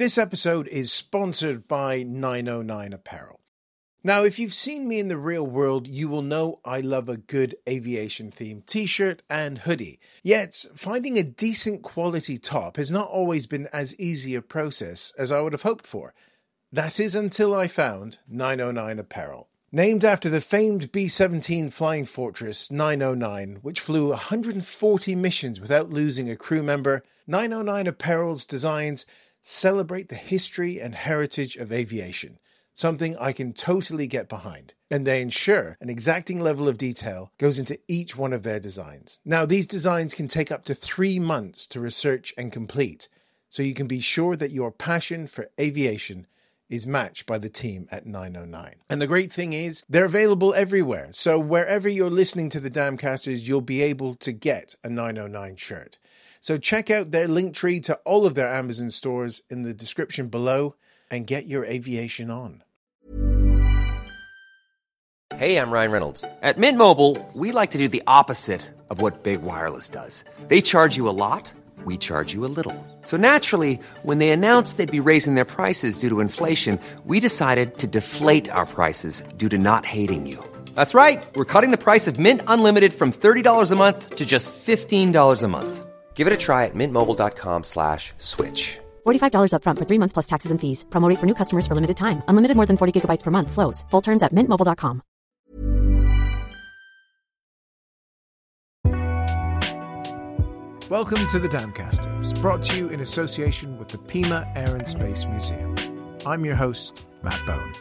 This episode is sponsored by 909 Apparel. Now, if you've seen me in the real world, you will know I love a good aviation themed t shirt and hoodie. Yet, finding a decent quality top has not always been as easy a process as I would have hoped for. That is until I found 909 Apparel. Named after the famed B 17 Flying Fortress 909, which flew 140 missions without losing a crew member, 909 Apparel's designs celebrate the history and heritage of aviation something I can totally get behind. And they ensure an exacting level of detail goes into each one of their designs. Now, these designs can take up to three months to research and complete, so you can be sure that your passion for aviation is matched by the team at 909. And the great thing is, they're available everywhere. So wherever you're listening to the Damcasters, you'll be able to get a 909 shirt. So check out their link tree to all of their Amazon stores in the description below and get your aviation on. Hey, I'm Ryan Reynolds. At Mint Mobile, we like to do the opposite of what Big Wireless does. They charge you a lot, we charge you a little. So naturally, when they announced they'd be raising their prices due to inflation, we decided to deflate our prices due to not hating you. That's right. We're cutting the price of Mint Unlimited from $30 a month to just $15 a month. Give it a try at mintmobile.com slash switch. $45 upfront for three months plus taxes and fees. Promo rate for new customers for limited time. Unlimited more than 40 gigabytes per month. Slows. Full terms at mintmobile.com. Welcome to the Damcasters, brought to you in association with the Pima Air and Space Museum. I'm your host, Matt Bone.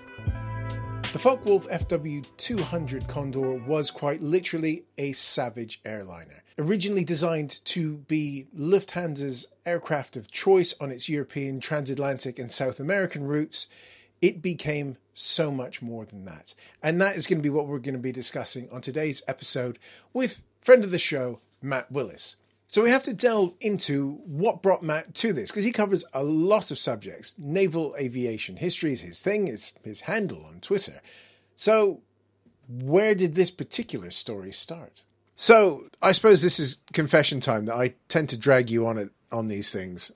The Focke-Wulf FW200 Condor was quite literally a savage airliner. Originally designed to be Lufthansa's aircraft of choice on its European, transatlantic, and South American routes, it became so much more than that. And that is going to be what we're going to be discussing on today's episode with friend of the show, Matt Willis. So we have to delve into what brought Matt to this because he covers a lot of subjects. Naval aviation history is his thing, is his handle on Twitter. So where did this particular story start? So I suppose this is confession time that I tend to drag you on it on these things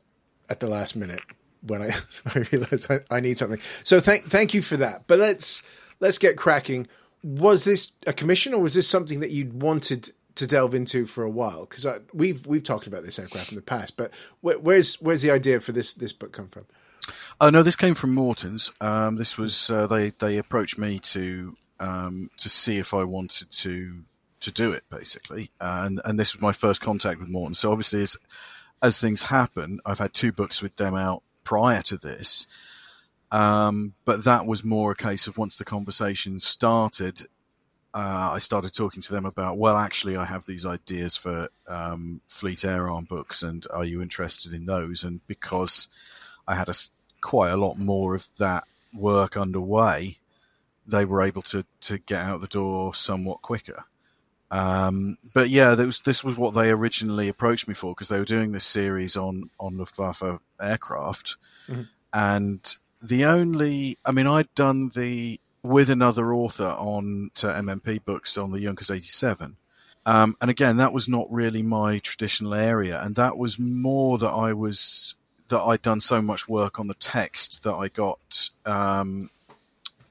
at the last minute when I, I realize I, I need something. So thank thank you for that. But let's let's get cracking. Was this a commission or was this something that you'd wanted to delve into for a while because we've we've talked about this aircraft in the past. But where, where's where's the idea for this this book come from? Oh no, this came from Morton's. Um, this was uh, they they approached me to um, to see if I wanted to to do it basically, and and this was my first contact with Morton. So obviously, as as things happen, I've had two books with them out prior to this. Um, but that was more a case of once the conversation started, uh, I started talking to them about, well, actually, I have these ideas for um, Fleet Air Arm books, and are you interested in those? And because I had a, quite a lot more of that work underway, they were able to to get out the door somewhat quicker. Um, but yeah, was, this was what they originally approached me for because they were doing this series on on Luftwaffe aircraft, mm-hmm. and the only, I mean, I'd done the with another author on to MMP books on the Junkers 87. Um, and again, that was not really my traditional area, and that was more that I was that I'd done so much work on the text that I got, um,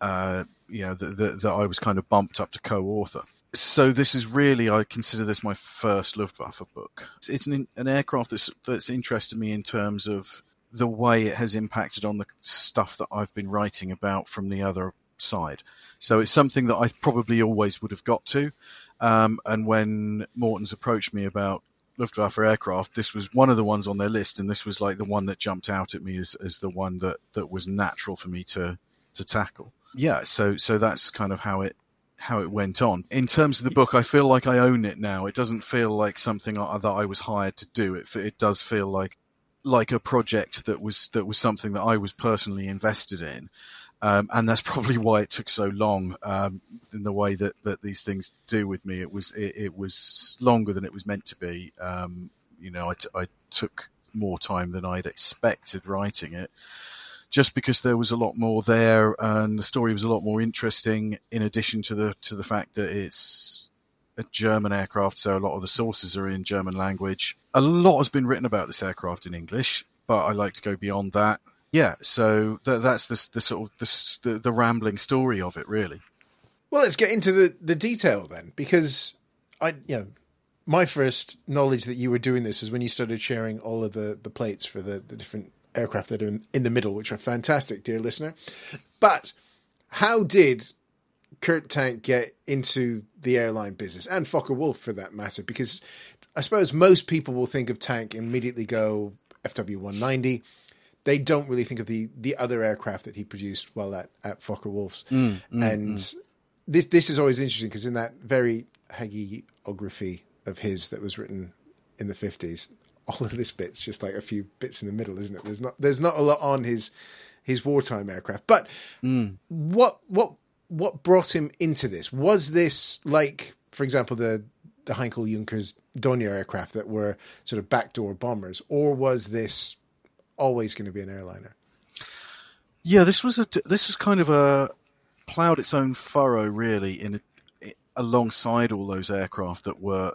uh, you know, that that I was kind of bumped up to co-author. So this is really, I consider this my first Luftwaffe book. It's an, an aircraft that's that's interested me in terms of the way it has impacted on the stuff that I've been writing about from the other side. So it's something that I probably always would have got to. Um, and when Morton's approached me about Luftwaffe aircraft, this was one of the ones on their list, and this was like the one that jumped out at me as, as the one that, that was natural for me to to tackle. Yeah, so so that's kind of how it how it went on. In terms of the book, I feel like I own it now. It doesn't feel like something that I was hired to do. It it does feel like like a project that was that was something that I was personally invested in. Um, and that's probably why it took so long um, in the way that, that these things do with me. It was it, it was longer than it was meant to be. Um, you know, I, t- I took more time than I'd expected writing it, just because there was a lot more there, and the story was a lot more interesting. In addition to the to the fact that it's a German aircraft, so a lot of the sources are in German language. A lot has been written about this aircraft in English, but I like to go beyond that yeah, so th- that's the, the sort of the, the, the rambling story of it, really. Well, let's get into the, the detail then, because I, you know, my first knowledge that you were doing this is when you started sharing all of the, the plates for the, the different aircraft that are in, in the middle, which are fantastic, dear listener. But how did Kurt Tank get into the airline business and Focke-Wulf for that matter? Because I suppose most people will think of Tank and immediately go FW 190. They don't really think of the, the other aircraft that he produced while at, at Focke-Wulf's. Mm, and this this is always interesting because in that very hagiography of his that was written in the 50s, all of this bit's just like a few bits in the middle, isn't it? There's not there's not a lot on his his wartime aircraft. But hmm. what what what brought him into this? Was this like, for example, the the Heinkel Junkers Dornier aircraft that were sort of backdoor bombers, or was this always going to be an airliner? Yeah, this was a this was kind of a ploughed its own furrow really in a, alongside all those aircraft that were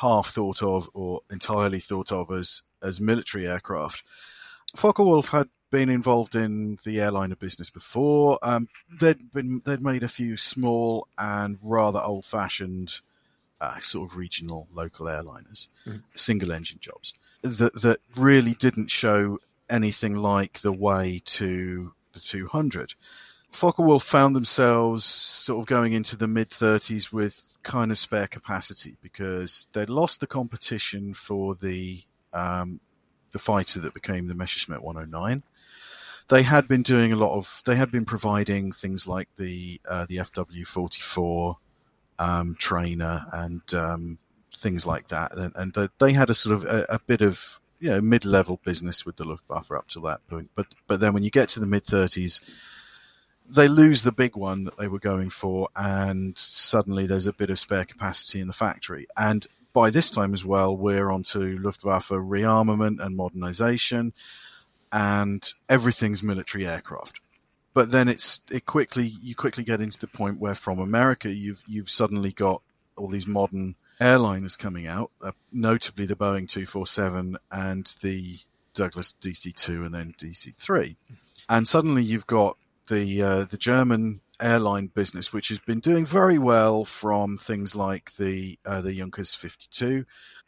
half thought of or entirely thought of as as military aircraft. Focke-Wulf had been involved in the airliner business before. Um, they'd been they'd made a few small and rather old fashioned uh, sort of regional local airliners, single engine jobs that that really didn't show anything like the way to the 200. Focke-Wulf found themselves sort of going into the mid 30s with kind of spare capacity because they'd lost the competition for the um, the fighter that became the Messerschmitt 109. They had been doing a lot of. They had been providing things like the uh, the FW 44 um, trainer and um, things like that, and, and they- they had a sort of a, a bit of you know mid level business with the Luftwaffe up to that point. But but then when you get to the mid 30s they lose the big one that they were going for, and suddenly there's a bit of spare capacity in the factory. And by this time as well, we're onto Luftwaffe rearmament and modernization, and everything's military aircraft. But then it's it quickly you quickly get into the point where from America you've you've suddenly got all these modern airliners coming out, uh, notably the Boeing 247 and the Douglas DC2 and then DC3, and suddenly you've got the uh, the German airline business, which has been doing very well from things like the uh, the Junkers 52,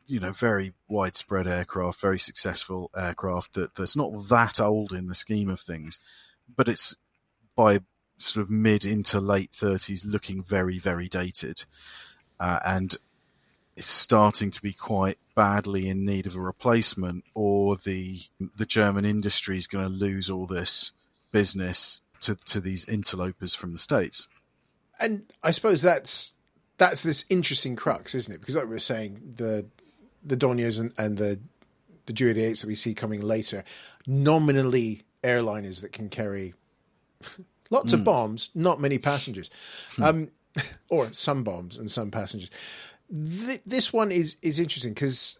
you know, very widespread aircraft, very successful aircraft that that's not that old in the scheme of things, but it's by sort of mid into late 30s looking very very dated, uh, and is starting to be quite badly in need of a replacement, or the the German industry is going to lose all this business to, to these interlopers from the states. and I suppose that's that's this interesting crux, isn't it? Because like we were saying, the the Dorniers and, and the the Ju 88s that we see coming later, nominally airliners that can carry lots of bombs, not many passengers, um, or some bombs and some passengers. Th- this one is is interesting because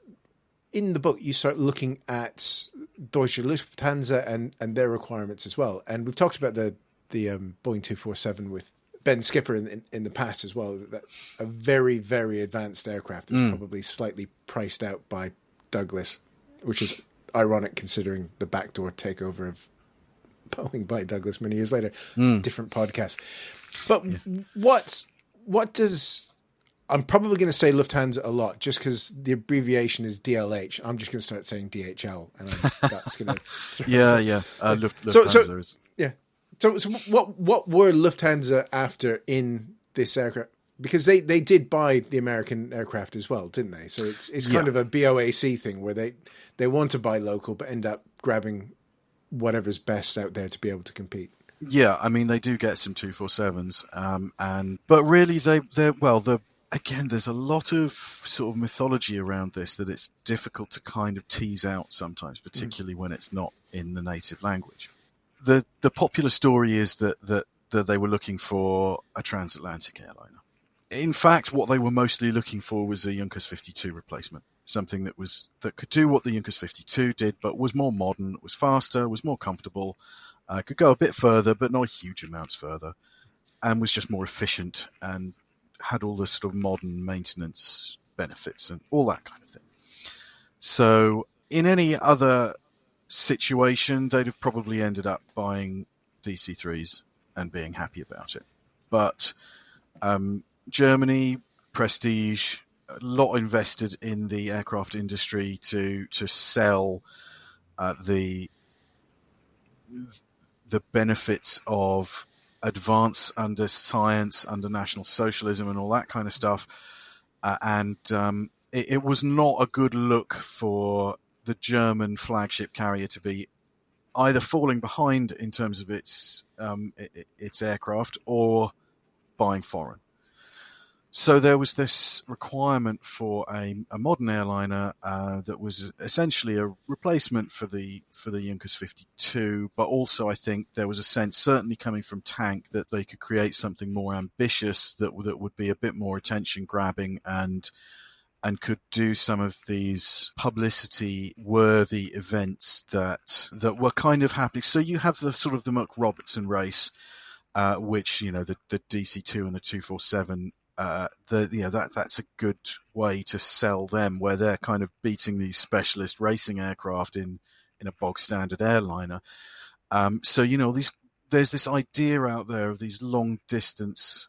in the book you start looking at Deutsche Lufthansa and, and their requirements as well. And we've talked about the the um, Boeing two four seven with Ben Skipper in, in, in the past as well. That a very very advanced aircraft that's probably slightly priced out by Douglas, which is ironic considering the backdoor takeover of Boeing by Douglas many years later. Different podcast. But what what does I'm probably going to say Lufthansa a lot just because the abbreviation is DLH. I'm just going to start saying DHL, and I'm, that's going to Yeah, yeah. Uh, Luft, So- Lufthansa so- is yeah. So, so what what were Lufthansa after in this aircraft? Because they, they did buy the American aircraft as well, didn't they? So it's it's kind Yeah. of a BOAC thing where they they want to buy local but end up grabbing whatever's best out there to be able to compete. Yeah, I mean they do get some two four sevens, um, and but really they they're well the again there's a lot of sort of mythology around this that it's difficult to kind of tease out sometimes, particularly when it's not in the native language. the The popular story is that that that they were looking for a transatlantic airliner. In fact, what they were mostly looking for was a Junkers 52 replacement, something that was that could do what the Junkers 52 did, but was more modern, was faster, was more comfortable, uh, could go a bit further, but not huge amounts further, and was just more efficient and had all the sort of modern maintenance benefits and all that kind of thing. So, in any other situation, they'd have probably ended up buying DC threes and being happy about it. But um, Germany, prestige, a lot invested in the aircraft industry to to sell uh, the the benefits of advance under science, under National Socialism, and all that kind of stuff. Uh, and um, it, it, was not a good look for the German flagship carrier to be either falling behind in terms of its um, its aircraft or buying foreign. So there was this requirement for a, a modern airliner uh, that was essentially a replacement for the for the Junkers 52, but also I think there was a sense, certainly coming from Tank, that they could create something more ambitious that that would be a bit more attention grabbing and and could do some of these publicity worthy events that that were kind of happening. So you have the sort of the MacRobertson race. Uh, which you know the, the DC two and the two four seven uh, the you know that that's a good way to sell them where they're kind of beating these specialist racing aircraft in in a bog standard airliner. Um, so you know these there's this idea out there of these long distance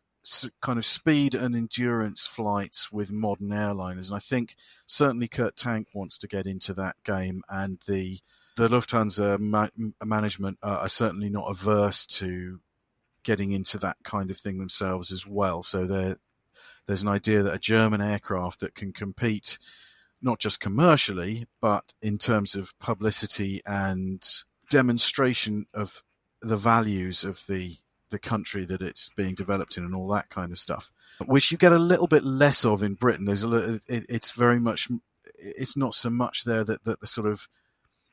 kind of speed and endurance flights with modern airliners, and I think certainly Kurt Tank wants to get into that game, and the the Lufthansa ma- management are certainly not averse to getting into that kind of thing themselves as well. So they're there's an idea that a German aircraft that can compete not just commercially, but in terms of publicity and demonstration of the values of the the country that it's being developed in and all that kind of stuff, which you get a little bit less of in Britain. There's a it, it's very much it's not so much there that, that the sort of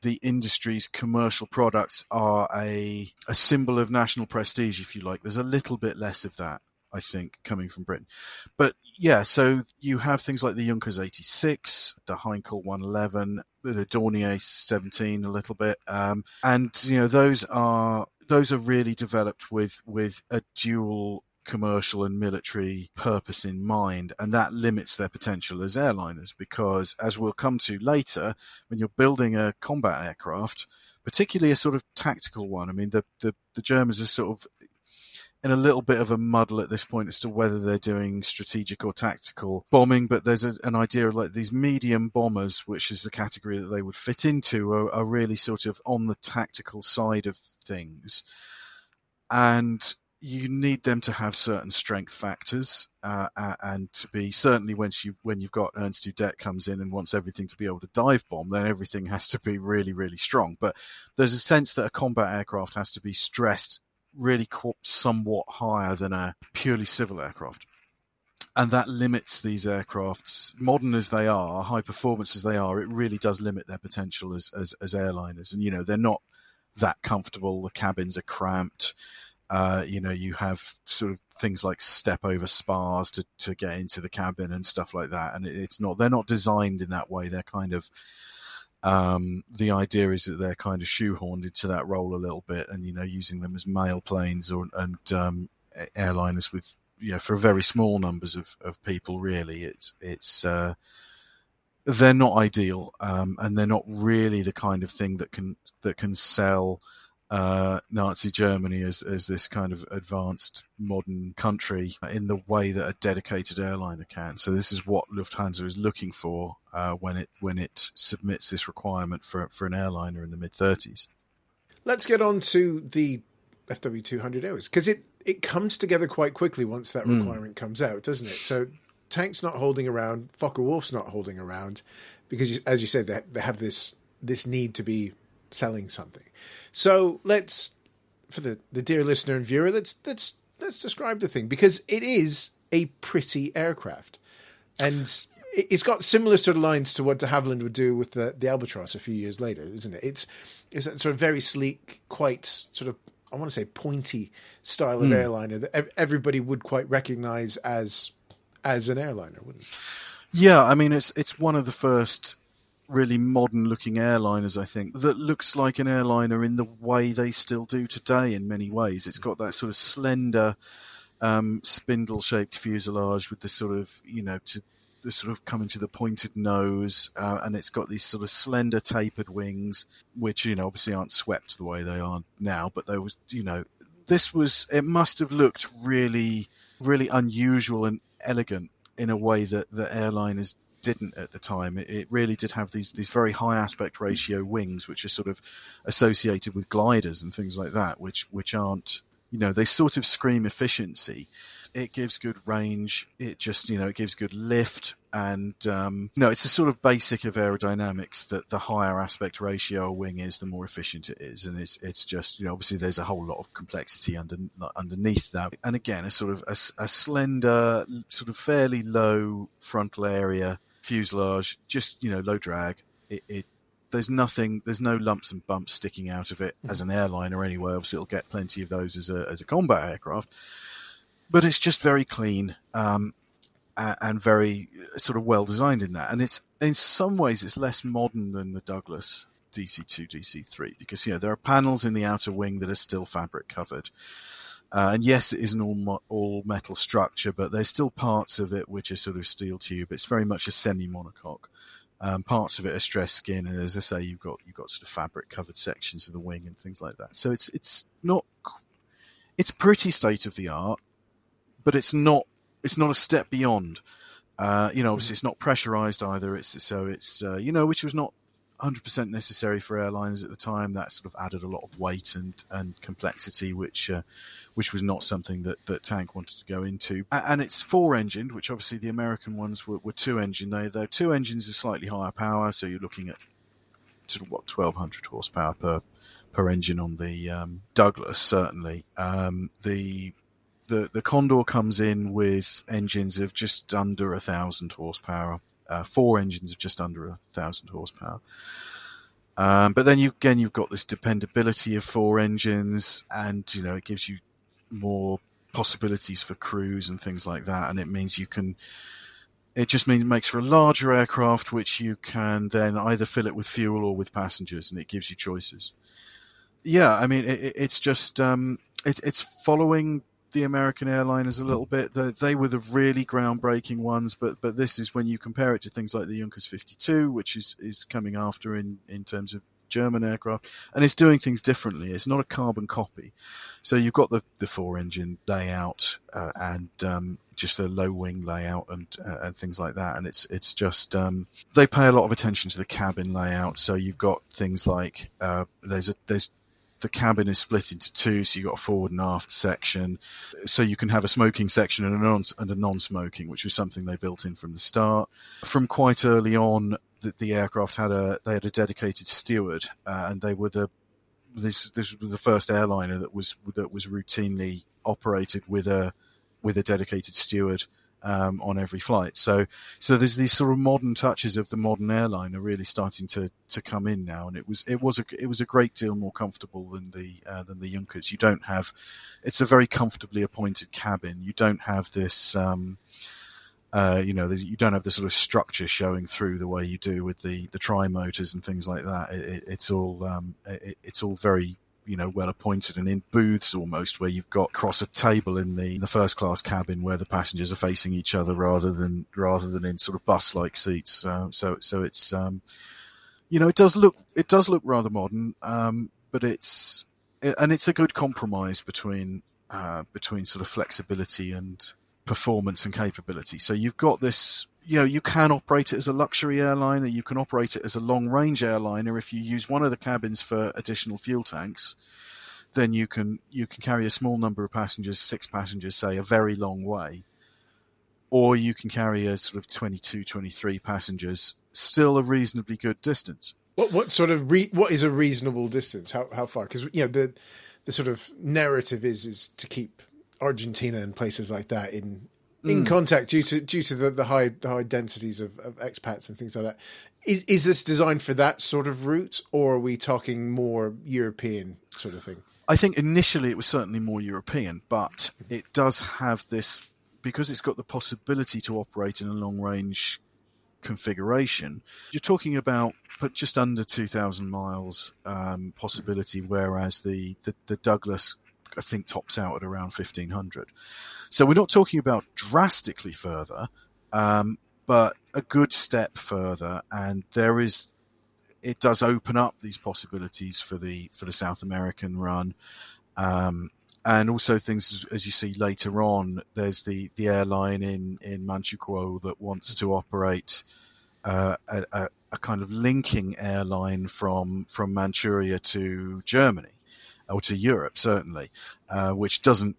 the industry's commercial products are a a symbol of national prestige, if you like. There's a little bit less of that. I think, coming from Britain. But yeah, so you have things like the Junkers 86, the Heinkel 111, the Dornier 17 a little bit. Um, and, you know, those are, those are really developed with, with a dual commercial and military purpose in mind, and that limits their potential as airliners because, as we'll come to later, when you're building a combat aircraft, particularly a sort of tactical one, I mean, the, the, the Germans are sort of in a little bit of a muddle at this point as to whether they're doing strategic or tactical bombing, but there's a, an idea of like these medium bombers, which is the category that they would fit into, are, are really sort of on the tactical side of things. And you need them to have certain strength factors, uh, and to be certainly once you when you've got Ernst Udet comes in and wants everything to be able to dive bomb, then everything has to be really really strong. But there's a sense that a combat aircraft has to be stressed really somewhat higher than a purely civil aircraft. And that limits these aircrafts, modern as they are, high performance as they are, it really does limit their potential as, as, as airliners. And, you know, they're not that comfortable. The cabins are cramped. Uh, you know, you have sort of things like step over spars to, to get into the cabin and stuff like that. And it, it's not, they're not designed in that way. They're kind of, um, the idea is that they're kind of shoehorned into that role a little bit, and you know, using them as mail planes or and um, airliners with you know for very small numbers of, of people. Really, it's it's uh, they're not ideal, um, and they're not really the kind of thing that can that can sell uh, Nazi Germany as, as this kind of advanced modern country in the way that a dedicated airliner can. So this is what Lufthansa is looking for uh, when it when it submits this requirement for for an airliner in the mid 30s. Let's get on to the FW200 Airways because it it comes together quite quickly once that hmm. requirement mm. comes out, doesn't it? So Tank's not holding around, Focke-Wulf's not holding around because, as you said, they, they have this this need to be selling something. So let's, for the, the dear listener and viewer, let's let's let's describe the thing because it is a pretty aircraft, and it's got similar sort of lines to what de Havilland would do with the the albatross a few years later, isn't it? It's it's a sort of very sleek, quite sort of I want to say pointy style of mm. airliner that everybody would quite recognise as as an airliner, wouldn't? It? Yeah, I mean it's it's one of the first really modern looking airliners, I think, that looks like an airliner in the way they still do today in many ways. It's got that sort of slender, um, spindle shaped fuselage with the sort of, you know, to the sort of coming to the pointed nose, uh, and it's got these sort of slender tapered wings, which you know obviously aren't swept the way they are now, but they was you know this was it must have looked really really unusual and elegant in a way that the airliners didn't at the time. It, it, really did have these these very high aspect ratio wings, which are sort of associated with gliders and things like that, which which aren't you know they sort of scream efficiency. It gives good range. It just you know it gives good lift, and um, no, it's a sort of basic of aerodynamics that the higher aspect ratio a wing is, the more efficient it is, and it's it's just you know obviously there's a whole lot of complexity under underneath that, and again a sort of a, a slender, sort of fairly low frontal area fuselage, just you know low drag. It, it there's nothing, there's no lumps and bumps sticking out of it as an airliner anyway. Obviously, it'll get plenty of those as a as a combat aircraft, but it's just very clean um, and very uh, sort of well designed in that. And it's in some ways it's less modern than the Douglas DC2, DC3 because you know there are panels in the outer wing that are still fabric covered. Uh, and yes, it is an all, all metal structure, but there's still parts of it which are sort of steel tube. It's very much a semi monocoque. Um, parts of it are stress skin, and as I say, you've got you've got sort of fabric covered sections of the wing and things like that. So it's it's not it's pretty state of the art, but it's not it's not a step beyond. Uh, you know, obviously it's not pressurized either. It's so it's uh, you know which was not 100% necessary for airlines at the time. That sort of added a lot of weight and, and complexity, which uh, which was not something that, that Tank wanted to go into. And it's four engined, which obviously the American ones were, were two engine. They, they're two engines of slightly higher power, so you're looking at sort of what 1200 horsepower per per engine on the um, Douglas. Certainly, um, the the the Condor comes in with engines of just under a thousand horsepower uh, four engines of just under a thousand horsepower. Um, but then you again you've got this dependability of four engines, and you know it gives you more possibilities for crews and things like that, and it means you can. It just means it makes for a larger aircraft, which you can then either fill it with fuel or with passengers, and it gives you choices. Yeah, I mean it, it's just um, it, it's following the American airliners a little bit. The, they were the really groundbreaking ones, but but this is when you compare it to things like the Junkers 52, which is is coming after in in terms of German aircraft, and it's doing things differently. It's not a carbon copy. So you've got the, the four engine layout uh, and um, just a low wing layout and uh, and things like that. And it's it's just um, they pay a lot of attention to the cabin layout. So you've got things like uh, there's a there's the cabin is split into two, so you've got a forward and aft section. So you can have a smoking section and a non and a non-smoking, which was something they built in from the start. From quite early on, the, the aircraft had a they had a dedicated steward, uh, and they were the this this was the first airliner that was that was routinely operated with a with a dedicated steward um, on every flight. So, so there's these sort of modern touches of the modern airline are really starting to, to come in now, and it was it was a it was a great deal more comfortable than the uh, than the Junkers. You don't have it's a very comfortably appointed cabin. You don't have this. Um, uh, you know, you don't have the sort of structure showing through the way you do with the the tri motors and things like that. It, it, it's all um, it, it's all very you know, well appointed and in booths almost where you've got across a table in the, the first class cabin where the passengers are facing each other rather than, rather than in sort of bus like seats. Uh, so, so it's, um, you know, it does look, it does look rather modern, um, but it's, and it's a good compromise between, uh, between sort of flexibility and performance and capability. So you've got this you know, you can operate it as a luxury airliner. You can operate it as a long range airliner. If you use one of the cabins for additional fuel tanks, then you can you can carry a small number of passengers, six passengers, say, a very long way. Or you can carry a sort of 22, 23 passengers, still a reasonably good distance. What what sort of re- what is a reasonable distance? How how far? Because you know the the sort of narrative is is to keep Argentina and places like that in in mm. contact due to due to the, the high the high densities of, of expats and things like that. Is is this designed for that sort of route, or are we talking more European sort of thing? I think initially it was certainly more European, but it does have this because it's got the possibility to operate in a long range configuration. You're talking about but just under 2,000 miles um, possibility, whereas the, the, the Douglas I think tops out at around 1,500. So we're not talking about drastically further, um, but a good step further, and there is it does open up these possibilities for the for the South American run. Um, and also things as you see later on. There's the, the airline in in Manchukuo that wants to operate uh, a, a, kind of linking airline from from Manchuria to Germany or to Europe, certainly, uh, which doesn't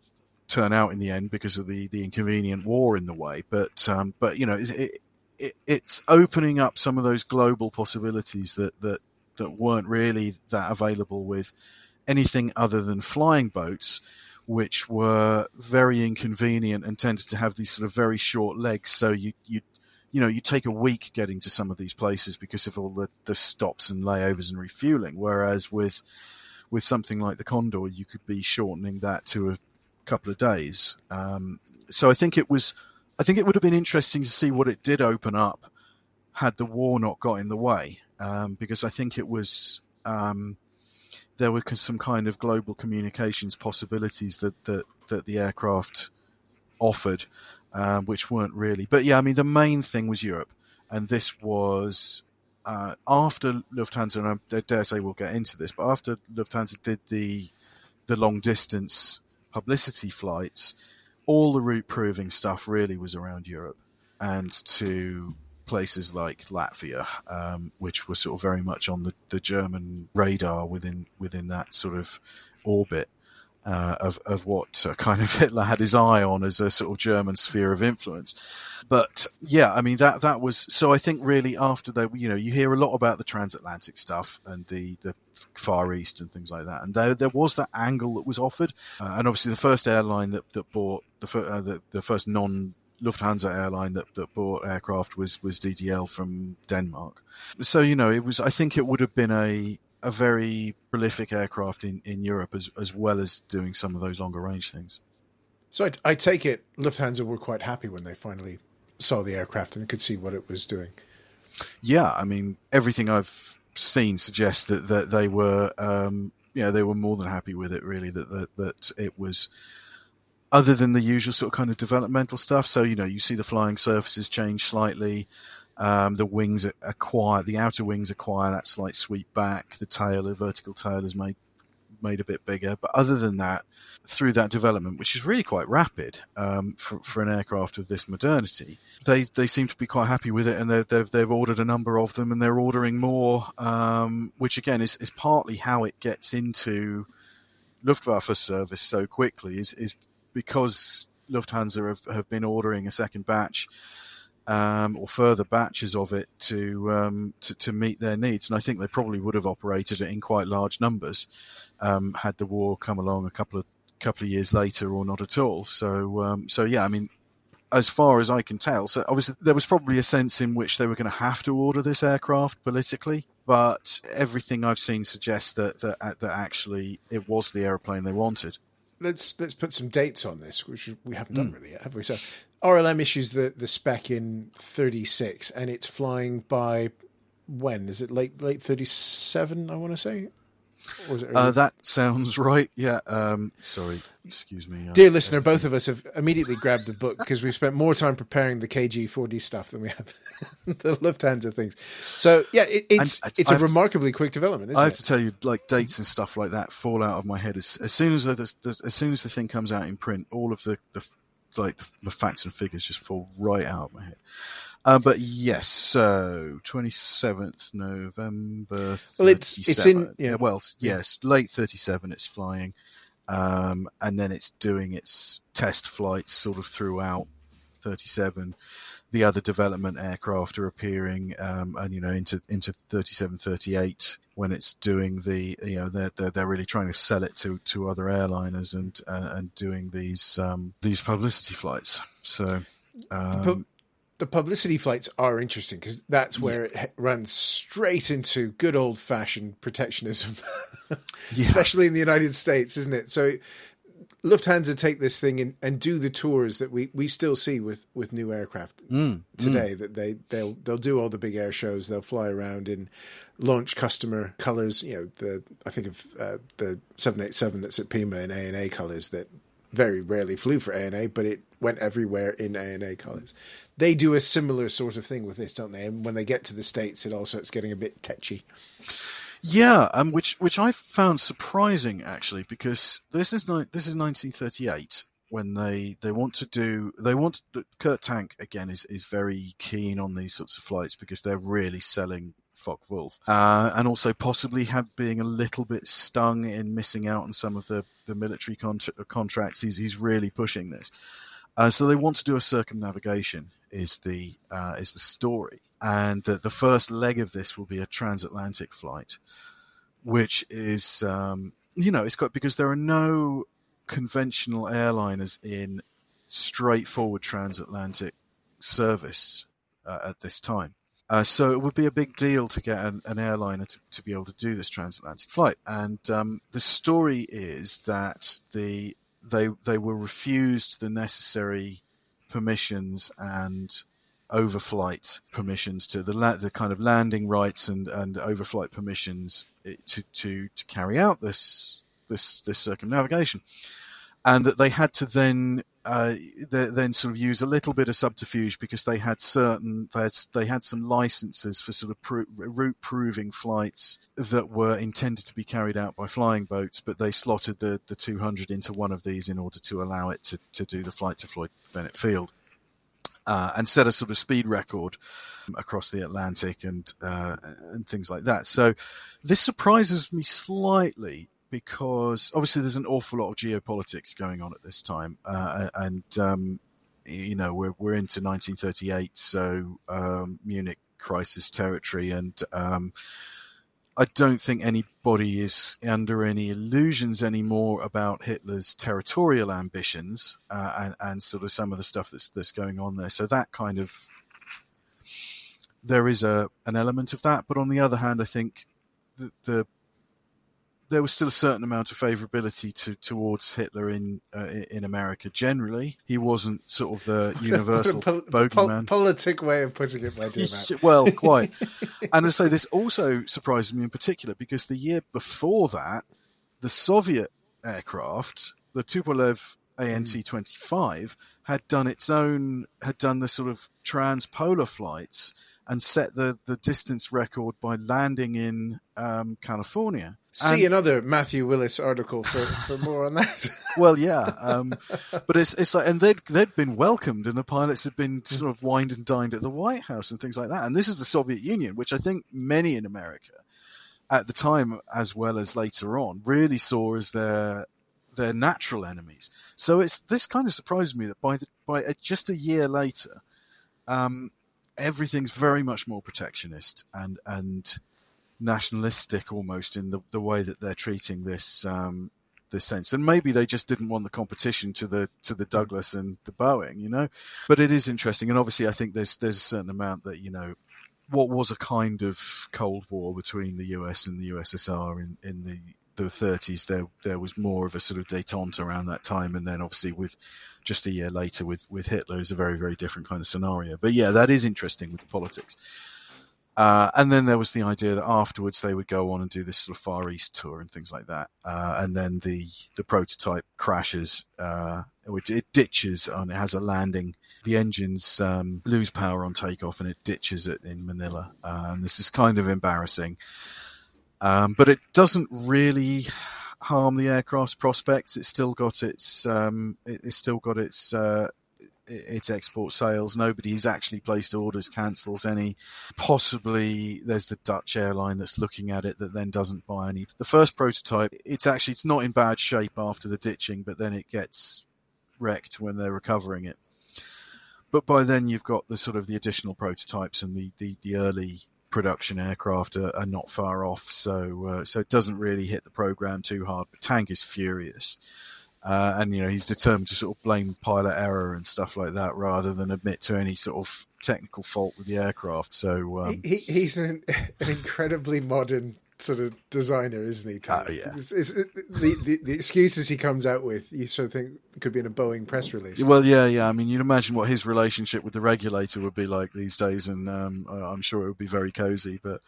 turn out in the end because of the, the inconvenient war in the way. But um, but you know it, it, it's opening up some of those global possibilities that that that weren't really that available with anything other than flying boats, which were very inconvenient and tended to have these sort of very short legs. So you you you know you take a week getting to some of these places because of all the, the stops and layovers and refueling. Whereas with with something like the Condor, you could be shortening that to a couple of days. Um, so I think it was I think it would have been interesting to see what it did open up had the war not got in the way, um, because I think it was um, there were some kind of global communications possibilities that that, that the aircraft offered, um, which weren't really. But yeah, I mean, the main thing was Europe, and this was uh, after Lufthansa. And I dare say we'll get into this, but after Lufthansa did the the long distance publicity flights, all the route proving stuff really was around Europe and to places like Latvia, um, which were sort of very much on the, the German radar within within that sort of orbit uh, of of what uh, kind of Hitler had his eye on as a sort of German sphere of influence. But yeah, I mean that that was so. I think really after they, you know, you hear a lot about the transatlantic stuff and the the Far East and things like that, and there there was that angle that was offered, uh, and obviously the first airline that that bought the uh, the, the first non Lufthansa airline that, that bought aircraft was was DDL from Denmark. So you know, it was. I think it would have been a a very prolific aircraft in, in Europe as as well as doing some of those longer range things. So I, I take it Lufthansa were quite happy when they finally saw the aircraft and could see what it was doing. Yeah, I mean everything I've seen suggests that that they were um, you know they were more than happy with it. Really, that that, that it was other than the usual sort of kind of developmental stuff. So, you know, you see the flying surfaces change slightly. Um, the wings acquire, the outer wings acquire that slight sweep back. The tail, the vertical tail is made, made a bit bigger. But other than that, through that development, which is really quite rapid, um, for, for an aircraft of this modernity, they, they seem to be quite happy with it and they've, they've ordered a number of them and they're ordering more, um, which again is, is partly how it gets into, Luftwaffe service so quickly is, is because Lufthansa have, have been ordering a second batch um, or further batches of it to, um, to, to meet their needs, and I think they probably would have operated it in quite large numbers um, had the war come along a couple of couple of years later or not at all. So um, so yeah, I mean. As far as I can tell, so obviously there was probably a sense in which they were going to have to order this aircraft politically, but everything I've seen suggests that that, that actually it was the aeroplane they wanted let's let's put some dates on this, which we haven't done mm. really yet, have we? So RLM issues the the spec in 36, and it's flying by when is it late late 37? I want to say. Uh, that sounds right. Yeah. Um, sorry. Excuse me. Dear listener, both of us have immediately grabbed the book because we've spent more time preparing the KG40 stuff than we have the Lufthansa things. So yeah, it, it's and, it's a remarkably to, quick development. I have it? to tell you, like dates and stuff like that fall out of my head as, as soon as the, as soon as the thing comes out in print. All of the, the like the, the facts and figures just fall right out of my head. Uh, but yes, so twenty seventh November. 37. Well, it's it's in yeah. Well, yes, late thirty seven. It's flying, um, and then it's doing its test flights sort of throughout thirty seven. The other development aircraft are appearing, um, and you know into into 37, 38 when it's doing the you know they're they're, they're really trying to sell it to, to other airliners and uh, and doing these um, these publicity flights. So. Um, the publicity flights are interesting because that's where yeah. it runs straight into good old fashioned protectionism, yeah. especially in the United States, isn't it? So Lufthansa take this thing and, and do the tours that we, we still see with, with new aircraft mm, today. Mm. That they they'll they'll do all the big air shows. They'll fly around in launch customer colors. You know the I think of uh, the seven eight seven that's at Pima in A and A colors that very rarely flew for A and A, but it went everywhere in A and A colors. they do a similar sort of thing with this, don't they? And when they get to the states, it all starts getting a bit tetchy. Yeah, um, which which I found surprising actually, because this is ni- this is 1938 when they they want to do they want Kurt Tank again is is very keen on these sorts of flights because they're really selling Focke-Wulf, uh, and also possibly have being a little bit stung in missing out on some of the the military contra- contracts. He's he's really pushing this, uh, so they want to do a circumnavigation is the uh, is the story, and the, the first leg of this will be a transatlantic flight, which is um, you know it's got because there are no conventional airliners in straightforward transatlantic service uh, at this time. Uh, so it would be a big deal to get an, an airliner to, to, be able to do this transatlantic flight. And um, the story is that the they they were refused the necessary permissions and overflight permissions to the la- the kind of landing rights and, and overflight permissions eh, to, to to carry out this this this circumnavigation, and that they had to then uh, then sort of use a little bit of subterfuge because they had certain they had, they had some licenses for sort of route proving flights that were intended to be carried out by flying boats, but they slotted the, the 200 into one of these in order to allow it to, to do the flight to Floyd Bennett Field. Uh, and set a sort of speed record across the Atlantic and uh, and things like that. So this surprises me slightly because obviously there's an awful lot of geopolitics going on at this time, uh, and um, you know we're we're into 1938, so um, Munich crisis territory, and um, I don't think anybody is under any illusions anymore about Hitler's territorial ambitions uh, and, and sort of some of the stuff that's that's going on there. So that kind of there is a an element of that, but on the other hand, I think the, the there was still a certain amount of favourability to, towards Hitler in uh, in America. Generally, he wasn't sort of the universal pol- bogeyman. Pol- politic way of putting it, my dear Matt. well, quite. and I say this also surprised me in particular because the year before that, the Soviet aircraft, the Tupolev ANT twenty five, had done its own, had done the sort of transpolar flights and set the, the distance record by landing in um, California. See and, another Matthew Willis article for, for more on that. well, yeah, um, but it's it's like, and they'd they'd been welcomed, and the pilots had been sort of wined and dined at the White House and things like that. And this is the Soviet Union, which I think many in America at the time, as well as later on, really saw as their their natural enemies. So it's this kind of surprised me that by the, by a, just a year later, um, everything's very much more protectionist and and nationalistic almost in the, the way that they're treating this um, this sense. And maybe they just didn't want the competition to the to the Douglas and the Boeing, you know. But it is interesting, and obviously, I think there's there's a certain amount that you know what was a kind of cold war between the US and the USSR in in the the 30s. There there was more of a sort of détente around that time, and then obviously with just a year later with with Hitler is a very very different kind of scenario. But yeah, that is interesting with the politics. Uh, and then there was the idea that afterwards they would go on and do this sort of Far East tour and things like that. Uh, and then the, the prototype crashes, uh, which it ditches and it has a landing. The engines um, lose power on takeoff and it ditches it in Manila. Uh, and this is kind of embarrassing. Um, but it doesn't really harm the aircraft's prospects. It's still got its um, it's still got its uh, its export sales. Nobody who's actually placed orders cancels any. Possibly there's the Dutch airline that's looking at it that then doesn't buy any. The first prototype, it's actually it's not in bad shape after the ditching, but then it gets wrecked when they're recovering it. But by then you've got the sort of the additional prototypes and the, the, the early production aircraft are, are not far off. So uh, so it doesn't really hit the program too hard. But Tank is furious. Uh, and you know he's determined to sort of blame pilot error and stuff like that rather than admit to any sort of technical fault with the aircraft. So um, he, he's an, an, incredibly modern sort of designer, isn't he? Uh, yeah. It's, it's, it, the, the, the excuses he comes out with, you sort of think could be in a Boeing press release. Well, yeah, yeah. I mean, you'd imagine what his relationship with the regulator would be like these days, and um, I'm sure it would be very cozy. But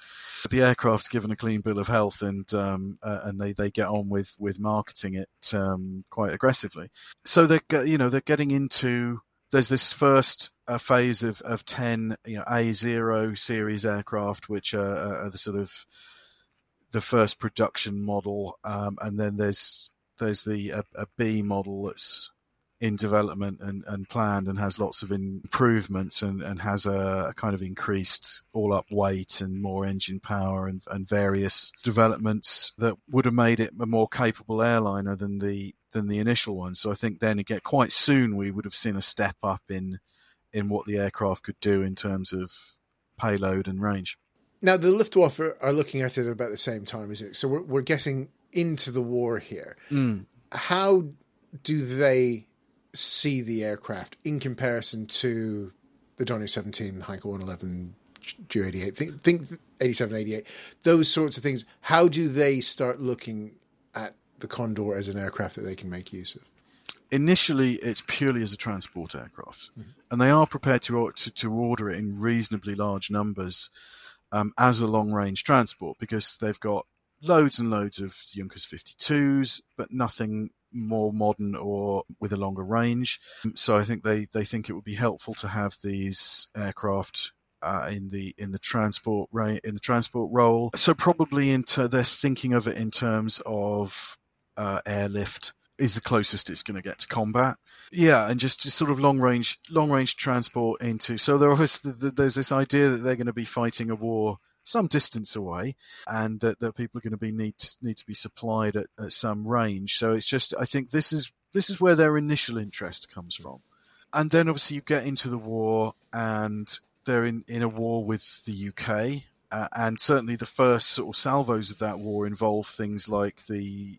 the aircraft's given a clean bill of health, and um, uh, and they, they get on with with marketing it um, quite aggressively. So they're you know they're getting into there's this first uh, phase of, of 10 you know, A0 series aircraft, which are, are the sort of the first production model. Um, and then there's there's the a, a B model that's in development and, and planned and has lots of improvements and, and has a, a kind of increased all up weight and more engine power and, and various developments that would have made it a more capable airliner than the than the initial one. So I think then again quite soon we would have seen a step up in in what the aircraft could do in terms of payload and range. Now the Luftwaffe are looking at it at about the same time, is it? So we're, we're getting into the war here. Mm. How do they see the aircraft in comparison to the Dornier 17, Heinkel 111, Ju 88, think, think 87, 88, those sorts of things. How do they start looking at the Condor as an aircraft that they can make use of? Initially, it's purely as a transport aircraft, mm-hmm. and they are prepared to, to, to order it in reasonably large numbers um, as a long range transport because they've got loads and loads of Junkers 52s, but nothing more modern or with a longer range. So I think they, they think it would be helpful to have these aircraft uh, in the in the transport in the transport role. So probably into they're thinking of it in terms of uh, airlift is the closest it's going to get to combat. Yeah, and just, just sort of long range long range transport into. So there's this idea that they're going to be fighting a war some distance away, and that, that people are going to be need to, need to be supplied at, at some range. So it's just I think this is this is where their initial interest comes from, and then obviously you get into the war, and they're in in a war with the UK. Uh, and certainly the first sort of salvos of that war involve things like the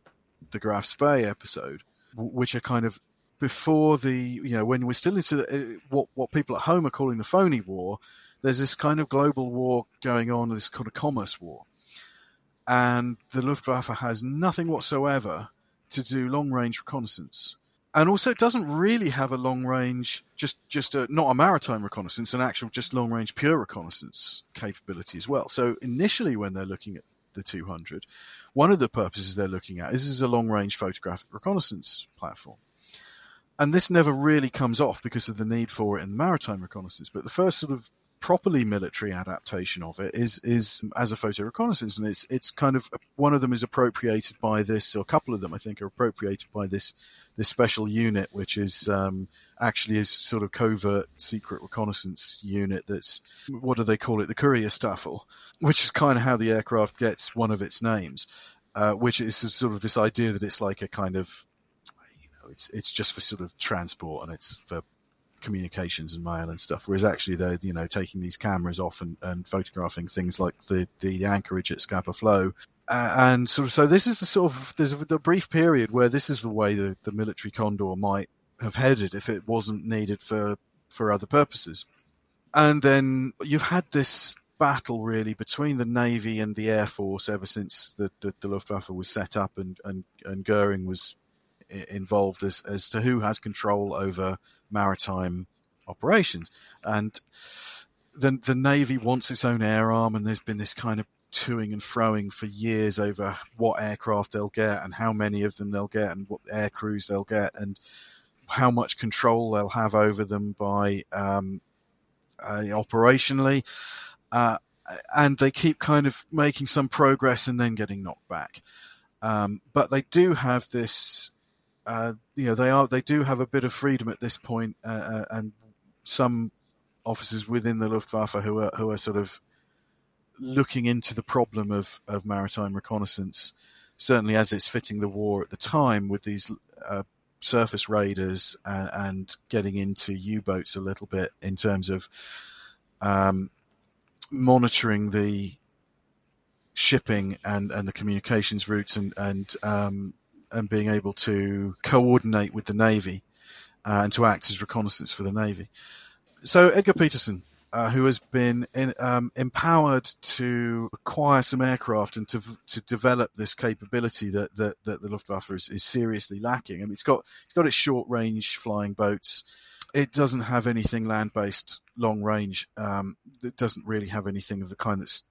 the Graf Spee episode, which are kind of before the you know when we're still into the, uh, what what people at home are calling the phony war there's this kind of global war going on, this kind of commerce war. And the Luftwaffe has nothing whatsoever to do long range reconnaissance. And also, it doesn't really have a long range, just just a, not a maritime reconnaissance, an actual just long range pure reconnaissance capability as well. So initially, when they're looking at the 200, one of the purposes they're looking at is this is a long range photographic reconnaissance platform. And this never really comes off because of the need for it in maritime reconnaissance. But the first sort of properly military adaptation of it is is as a photo reconnaissance, and it's it's kind of one of them is appropriated by this, or a couple of them I think are appropriated by this this special unit, which is um, actually is sort of covert secret reconnaissance unit. That's what do they call it? The courier staffel, which is kind of how the aircraft gets one of its names, uh, which is sort of this idea that it's like a kind of it's it's just for sort of transport and it's for communications and mail and stuff. Whereas actually they're you know taking these cameras off and, and photographing things like the the anchorage at Scapa Flow. Uh, and of, so this is the sort of there's a, the brief period where this is the way the, the military condor might have headed if it wasn't needed for for other purposes. And then you've had this battle really between the navy and the air force ever since the, the, the Luftwaffe was set up and and and Goering was involved as as to who has control over maritime operations. And the the Navy wants its own air arm, and there's been this kind of toing and froing for years over what aircraft they'll get and how many of them they'll get and what air crews they'll get and how much control they'll have over them by um, uh, operationally. Uh, and they keep kind of making some progress and then getting knocked back. Um, but they do have this uh, you know they are they do have a bit of freedom at this point, uh, uh, and some officers within the Luftwaffe who are who are sort of looking into the problem of of maritime reconnaissance, certainly as it's fitting the war at the time with these uh, surface raiders and, and, getting into U-boats a little bit in terms of um, monitoring the shipping and, and the communications routes and and um, and being able to coordinate with the Navy uh, and to act as reconnaissance for the Navy. So Edgar Petersen, uh, who has been in, um, empowered to acquire some aircraft and to to develop this capability that that, that the Luftwaffe is, is, seriously lacking. I mean, it's got it's got its short range flying boats. It doesn't have anything land based long range. Um, it doesn't really have anything of the kind that's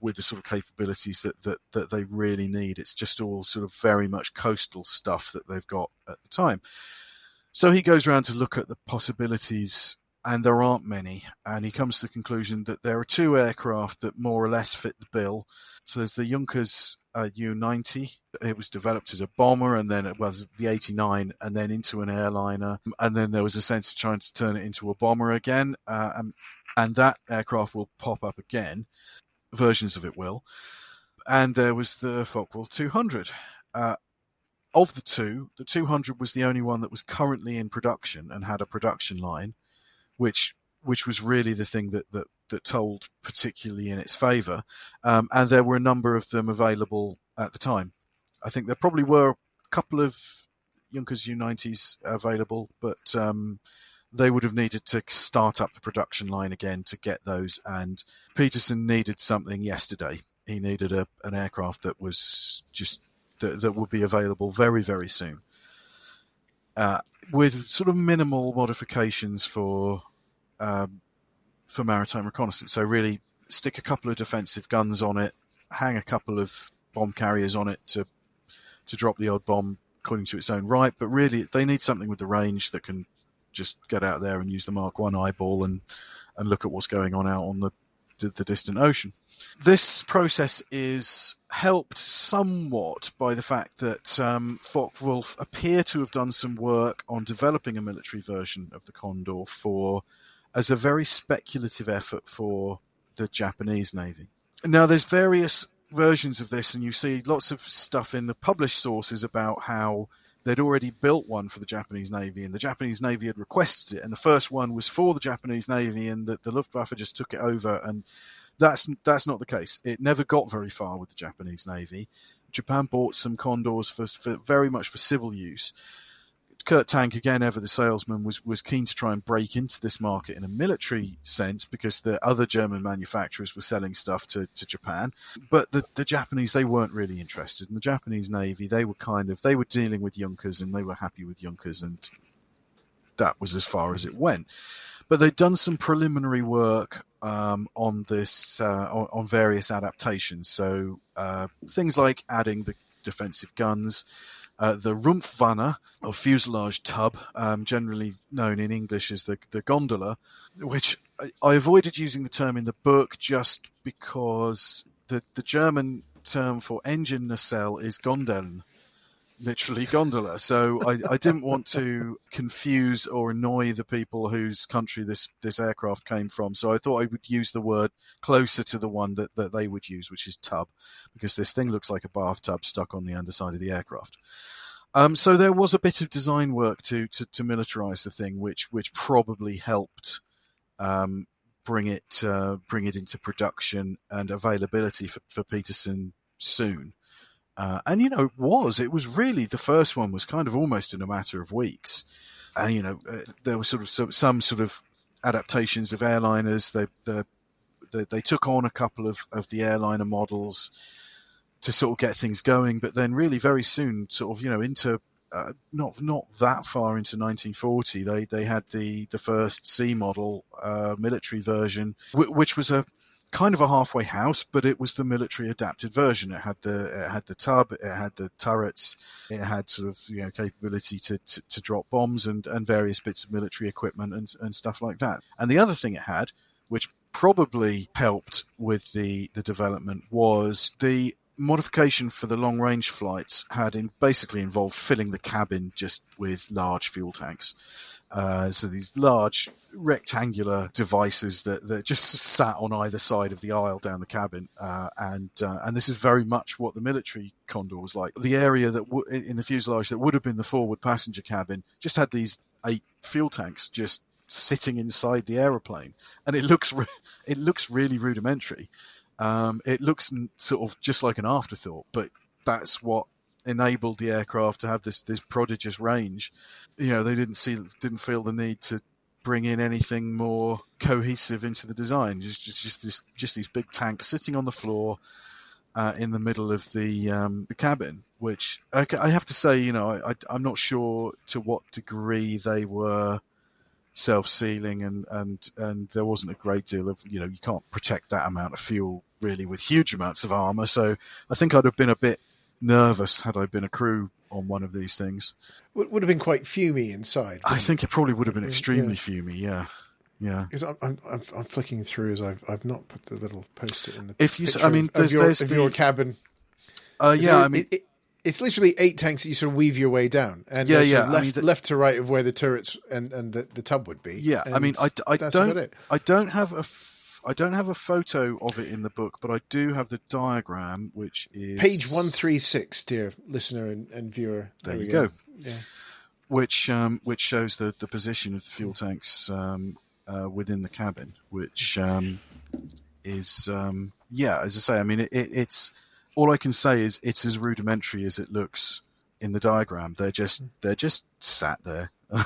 with the sort of capabilities that, that, that they really need. It's just all sort of very much coastal stuff that they've got at the time. So he goes around to look at the possibilities, and there aren't many. And he comes to the conclusion that there are two aircraft that more or less fit the bill. So there's the Junkers uh, Ju 90. It was developed as a bomber, and then it was the 89, and then into an airliner. And then there was a sense of trying to turn it into a bomber again. Uh, and, and that aircraft will pop up again. Versions of it will. And there was the Focke-Wulf 200. Uh, of the two, the 200 was the only one that was currently in production and had a production line, which which was really the thing that that, that told particularly in its favour. Um, and there were a number of them available at the time. I think there probably were a couple of Junkers Ju 90s available, but um, they would have needed to start up the production line again to get those. And Petersen needed something yesterday. He needed a, an aircraft that was just that, that would be available very, very soon. Uh, with sort of minimal modifications for um, for maritime reconnaissance. So really, stick a couple of defensive guns on it, hang a couple of bomb carriers on it to to drop the odd bomb according to its own right. But really, they need something with the range that can just get out there and use the Mark One eyeball and and look at what's going on out on the the distant ocean. This process is helped somewhat by the fact that um, Focke-Wulf appear to have done some work on developing a military version of the Condor for as a very speculative effort for the Japanese Navy. Now, there's various versions of this, and you see lots of stuff in the published sources about how they'd already built one for the Japanese Navy, and the Japanese Navy had requested it, and the first one was for the Japanese Navy, and the, the Luftwaffe just took it over, and that's that's not the case. It never got very far with the Japanese Navy. Japan bought some Condors for, for very much for civil use. Kurt Tank, again, ever the salesman, was, was keen to try and break into this market in a military sense because the other German manufacturers were selling stuff to, to Japan. But the, the Japanese, they weren't really interested. And the Japanese Navy, they were kind of, they were dealing with Junkers and they were happy with Junkers and that was as far as it went. But they'd done some preliminary work um, on this uh, on, on, various adaptations. So uh, things like adding the defensive guns, uh, the Rumpfwanne, or fuselage tub, um, generally known in English as the, the gondola, which I, I, avoided using the term in the book just because the, the German term for engine nacelle is Gondeln, literally gondola. So I, I, didn't want to confuse or annoy the people whose country this, this aircraft came from. So I thought I would use the word closer to the one that, that they would use, which is tub, because this thing looks like a bathtub stuck on the underside of the aircraft. Um, so there was a bit of design work to, to, to militarize the thing, which, which probably helped, um, bring it, uh, bring it into production and availability for, for Petersen soon. Uh, and you know, it was it was really the first one was kind of almost in a matter of weeks. And you know, uh, there was sort of some, some, sort of adaptations of airliners. They, they they took on a couple of of the airliner models to sort of get things going, but then really very soon, sort of you know into uh, not not that far into 1940, they they had the the first C model uh, military version, which was a kind of a halfway house, but it was the military adapted version. It had the it had the tub, it had the turrets, it had sort of you know capability to, to, to drop bombs and, and various bits of military equipment and and stuff like that. And the other thing it had, which probably helped with the the development, was the modification for the long range flights had in basically involved filling the cabin just with large fuel tanks. Uh, so these large rectangular devices that, that just sat on either side of the aisle down the cabin, uh, and uh, and this is very much what the military Condor was like. The area that w- in the fuselage that would have been the forward passenger cabin just had these eight fuel tanks just sitting inside the aeroplane, and it looks re- it looks really rudimentary. Um, it looks sort of just like an afterthought, but that's what enabled the aircraft to have this this prodigious range. You know, they didn't see didn't feel the need to bring in anything more cohesive into the design. Just just just this just these big tanks sitting on the floor uh, in the middle of the um, the cabin. Which I, I, have to say, you know, I, I'm not sure to what degree they were self-sealing and and and there wasn't a great deal of you know you can't protect that amount of fuel really with huge amounts of armor so i think i'd have been a bit nervous had I been a crew on one of these things. Would, would have been quite fumy inside. I think it probably would have been Yeah. extremely fumy. Yeah, yeah. Because I'm, I'm, I'm, flicking through as I've, I've not put the little post-it in the If you I mean, of- of, there's- your, there's of the- your cabin. Uh, yeah, it- I mean, it, it, it's literally eight tanks that you sort of weave your way down, and Yeah, yeah, of I left, mean, the- left to right of where the turrets and, and the, the tub would be. yeah. I mean, I, I don't. I don't have a f- I don't have a photo of it in the book, but I do have the diagram, which is Page one three six, dear listener and, and viewer. There we you go. Yeah. which um, which shows the, the position of the fuel tanks um, uh, within the cabin, which um, is um, yeah, as I say, I mean, it, it, it's all I can say is it's as rudimentary as it looks in the diagram. They're just they're just sat there,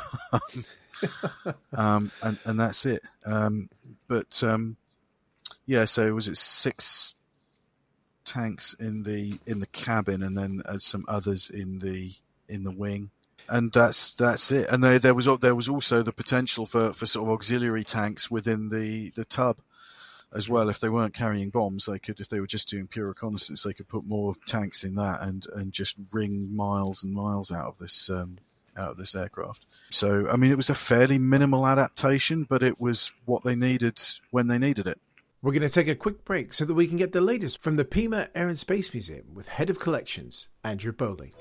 um, and and that's it. Um, but um, yeah, so was it six tanks in the in the cabin, and then uh, some others in the in the wing and that's that's it. And there, there was there was also the potential for, for sort of auxiliary tanks within the, the tub as well. If they weren't carrying bombs, they could. If they were just doing pure reconnaissance, they could put more tanks in that and, and just wring miles and miles out of this um, out of this aircraft. So I mean, it was a fairly minimal adaptation, but it was what they needed when they needed it. We're going to take a quick break so that we can get the latest from the Pima Air and Space Museum with Head of Collections, Andrew Bowley.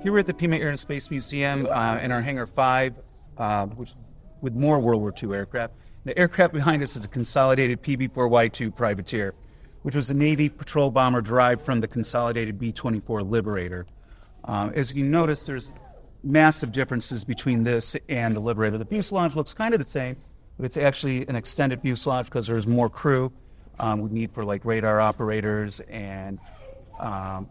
Here we're at the Pima Air and Space Museum uh, in our Hangar 5, uh, which, with more World War II aircraft. The aircraft behind us is a consolidated PB-4Y2 privateer, which was a Navy patrol bomber derived from the consolidated B-24 Liberator. Um, as you notice, there's massive differences between this and the Liberator. The fuselage looks kind of the same, it's actually an extended fuselage because there's more crew um, we need for like radar operators and um,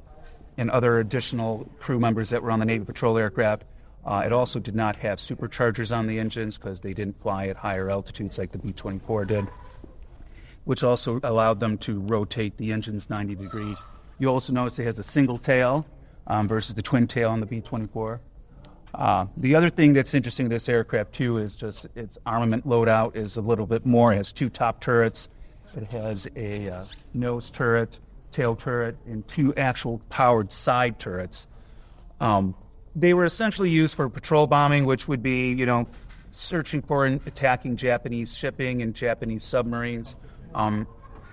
and other additional crew members that were on the Navy patrol aircraft. Uh, it also did not have superchargers on the engines because they didn't fly at higher altitudes like the B 24 did, which also allowed them to rotate the engines 90 degrees. You also notice it has a single tail um, versus the twin tail on the B 24. Uh, the other thing that's interesting this aircraft too is just its armament loadout is a little bit more. It has two top turrets. It has a uh, nose turret, tail turret, and two actual powered side turrets. Um, they were essentially used for patrol bombing, which would be, you know, searching for and attacking Japanese shipping and Japanese submarines, um,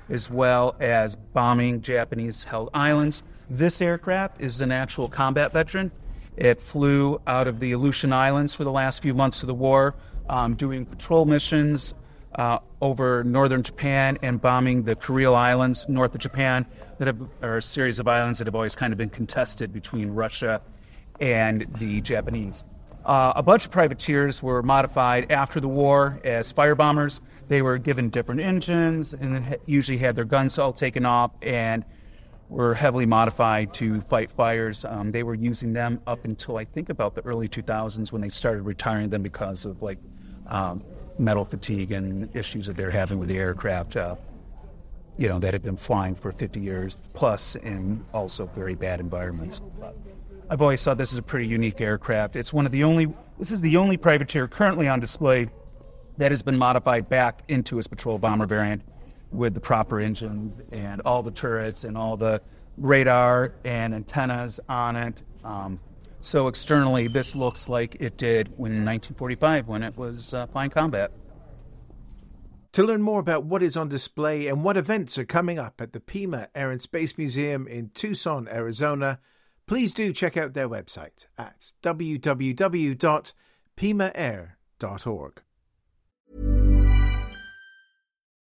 as well as bombing Japanese held islands. This aircraft is an actual combat veteran. It flew out of the Aleutian Islands for the last few months of the war, um, doing patrol missions uh, over northern Japan and bombing the Kuril Islands, north of Japan, that have, are a series of islands that have always kind of been contested between Russia and the Japanese. Uh, a bunch of privateers were modified after the war as fire bombers. They were given different engines and usually had their guns all taken off and were heavily modified to fight fires. Um, they were using them up until I think about the early 2000s when they started retiring them because of like um, metal fatigue and issues that they're having with the aircraft. Uh, you know that had been flying for 50 years plus in also very bad environments. I've always thought this is a pretty unique aircraft. It's one of the only. This is the only privateer currently on display that has been modified back into its patrol bomber variant with the proper engines and all the turrets and all the radar and antennas on it. Um, so externally, this looks like it did when in 1945 when it was uh, flying combat. To learn more about what is on display and what events are coming up at the Pima Air and Space Museum in Tucson, Arizona, please do check out their website at www.pimaair.org.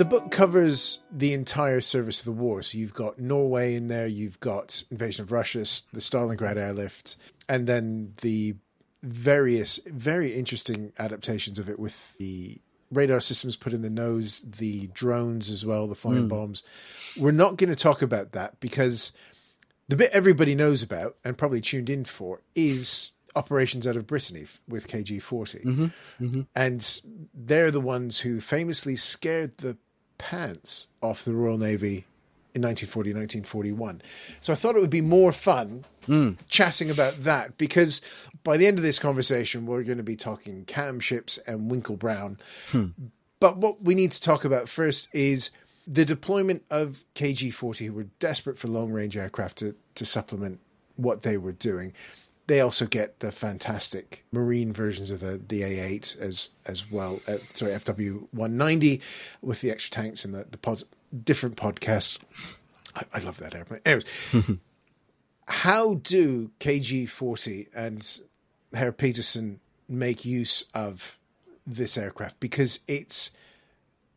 The book covers the entire service of the war. So you've got Norway in there, you've got invasion of Russia, the Stalingrad airlift, and then the various, very interesting adaptations of it with the radar systems put in the nose, the drones as well, the flying hmm. bombs. We're not going to talk about that because the bit everybody knows about and probably tuned in for is operations out of Brittany with KG 40. Mm-hmm. Mm-hmm. And they're the ones who famously scared the pants off the Royal Navy in 1940, 1941. So I thought it would be more fun chatting about that because by the end of this conversation, we're going to be talking cam ships and Winkle Brown. But what we need to talk about first is the deployment of KG 40, who were desperate for long range aircraft to, to supplement what they were doing. They also get the fantastic marine versions of the, the A8 as as well. Uh, sorry, FW 190 with the extra tanks and the, the pods, different podcasts. I, I love that airplane. Anyways, how do KG 40 and Herr Petersen make use of this aircraft? Because it's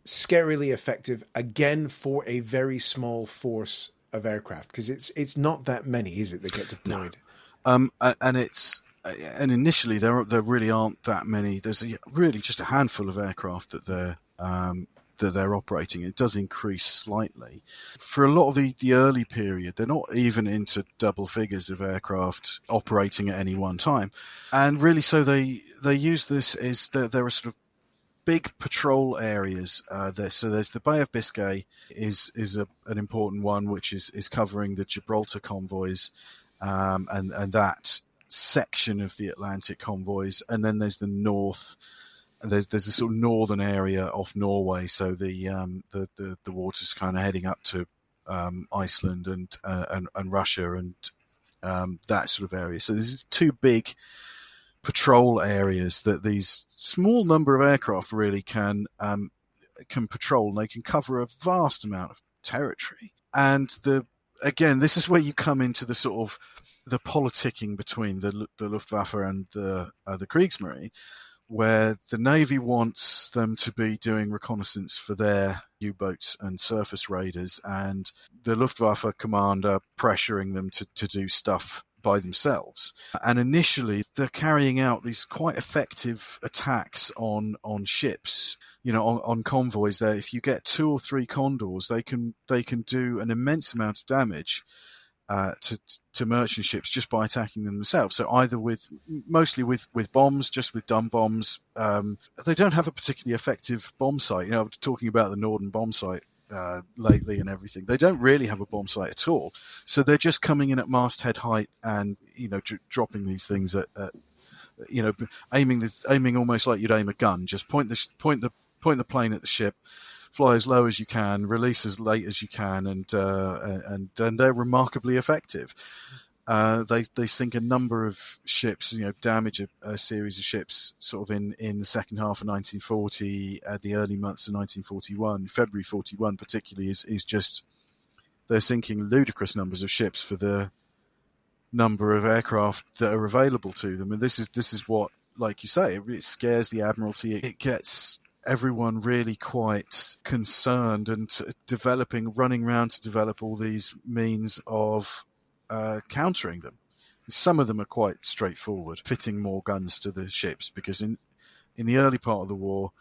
scarily effective again for a very small force of aircraft because it's it's not that many is it that get deployed Um, and it's and initially there there really aren't that many. There's a, really just a handful of aircraft that they're um, that they're operating. It does increase slightly for a lot of the, the early period. They're not even into double figures of aircraft operating at any one time, and really so they they use this as there there are sort of big patrol areas uh, there. So there's the Bay of Biscay is is a, an important one, which is is covering the Gibraltar convoys, um, and and that section of the Atlantic convoys, and then there's the north. There's there's the sort of northern area off Norway, so the um, the, the the water's kind of heading up to um, Iceland and, uh, and and Russia and um, that sort of area. So there's two big patrol areas that these small number of aircraft really can um, can patrol, and they can cover a vast amount of territory. And the again, this is where you come into the sort of the politicking between the the Luftwaffe and the uh, the Kriegsmarine, where the Navy wants them to be doing reconnaissance for their U-boats and surface raiders, and the Luftwaffe commander pressuring them to, to do stuff by themselves. And initially, they're carrying out these quite effective attacks on on ships. You know, on, on convoys. There, if you get two or three condors, they can they can do an immense amount of damage. Uh, to to merchant ships just by attacking them themselves. So either with mostly with, with bombs, just with dumb bombs. Um, they don't have a particularly effective bomb sight. You know, talking about the Norden bomb sight uh, lately and everything. They don't really have a bomb sight at all. So they're just coming in at masthead height and you know dr- dropping these things at, at you know aiming the, aiming almost like you'd aim a gun. Just point the point the point the plane at the ship fly as low as you can, release as late as you can, and uh, and and they're remarkably effective. Uh, they they sink a number of ships, you know, damage a, a, series of ships, sort of in, in the second half of 1940, uh, the early months of 1941, February 41 particularly is is just they're sinking ludicrous numbers of ships for the number of aircraft that are available to them, and this is this is what, like you say, it, it scares the Admiralty. It gets everyone really quite concerned and developing, running around to develop all these means of uh, countering them. Some of them are quite straightforward, fitting more guns to the ships because in in the early part of the war,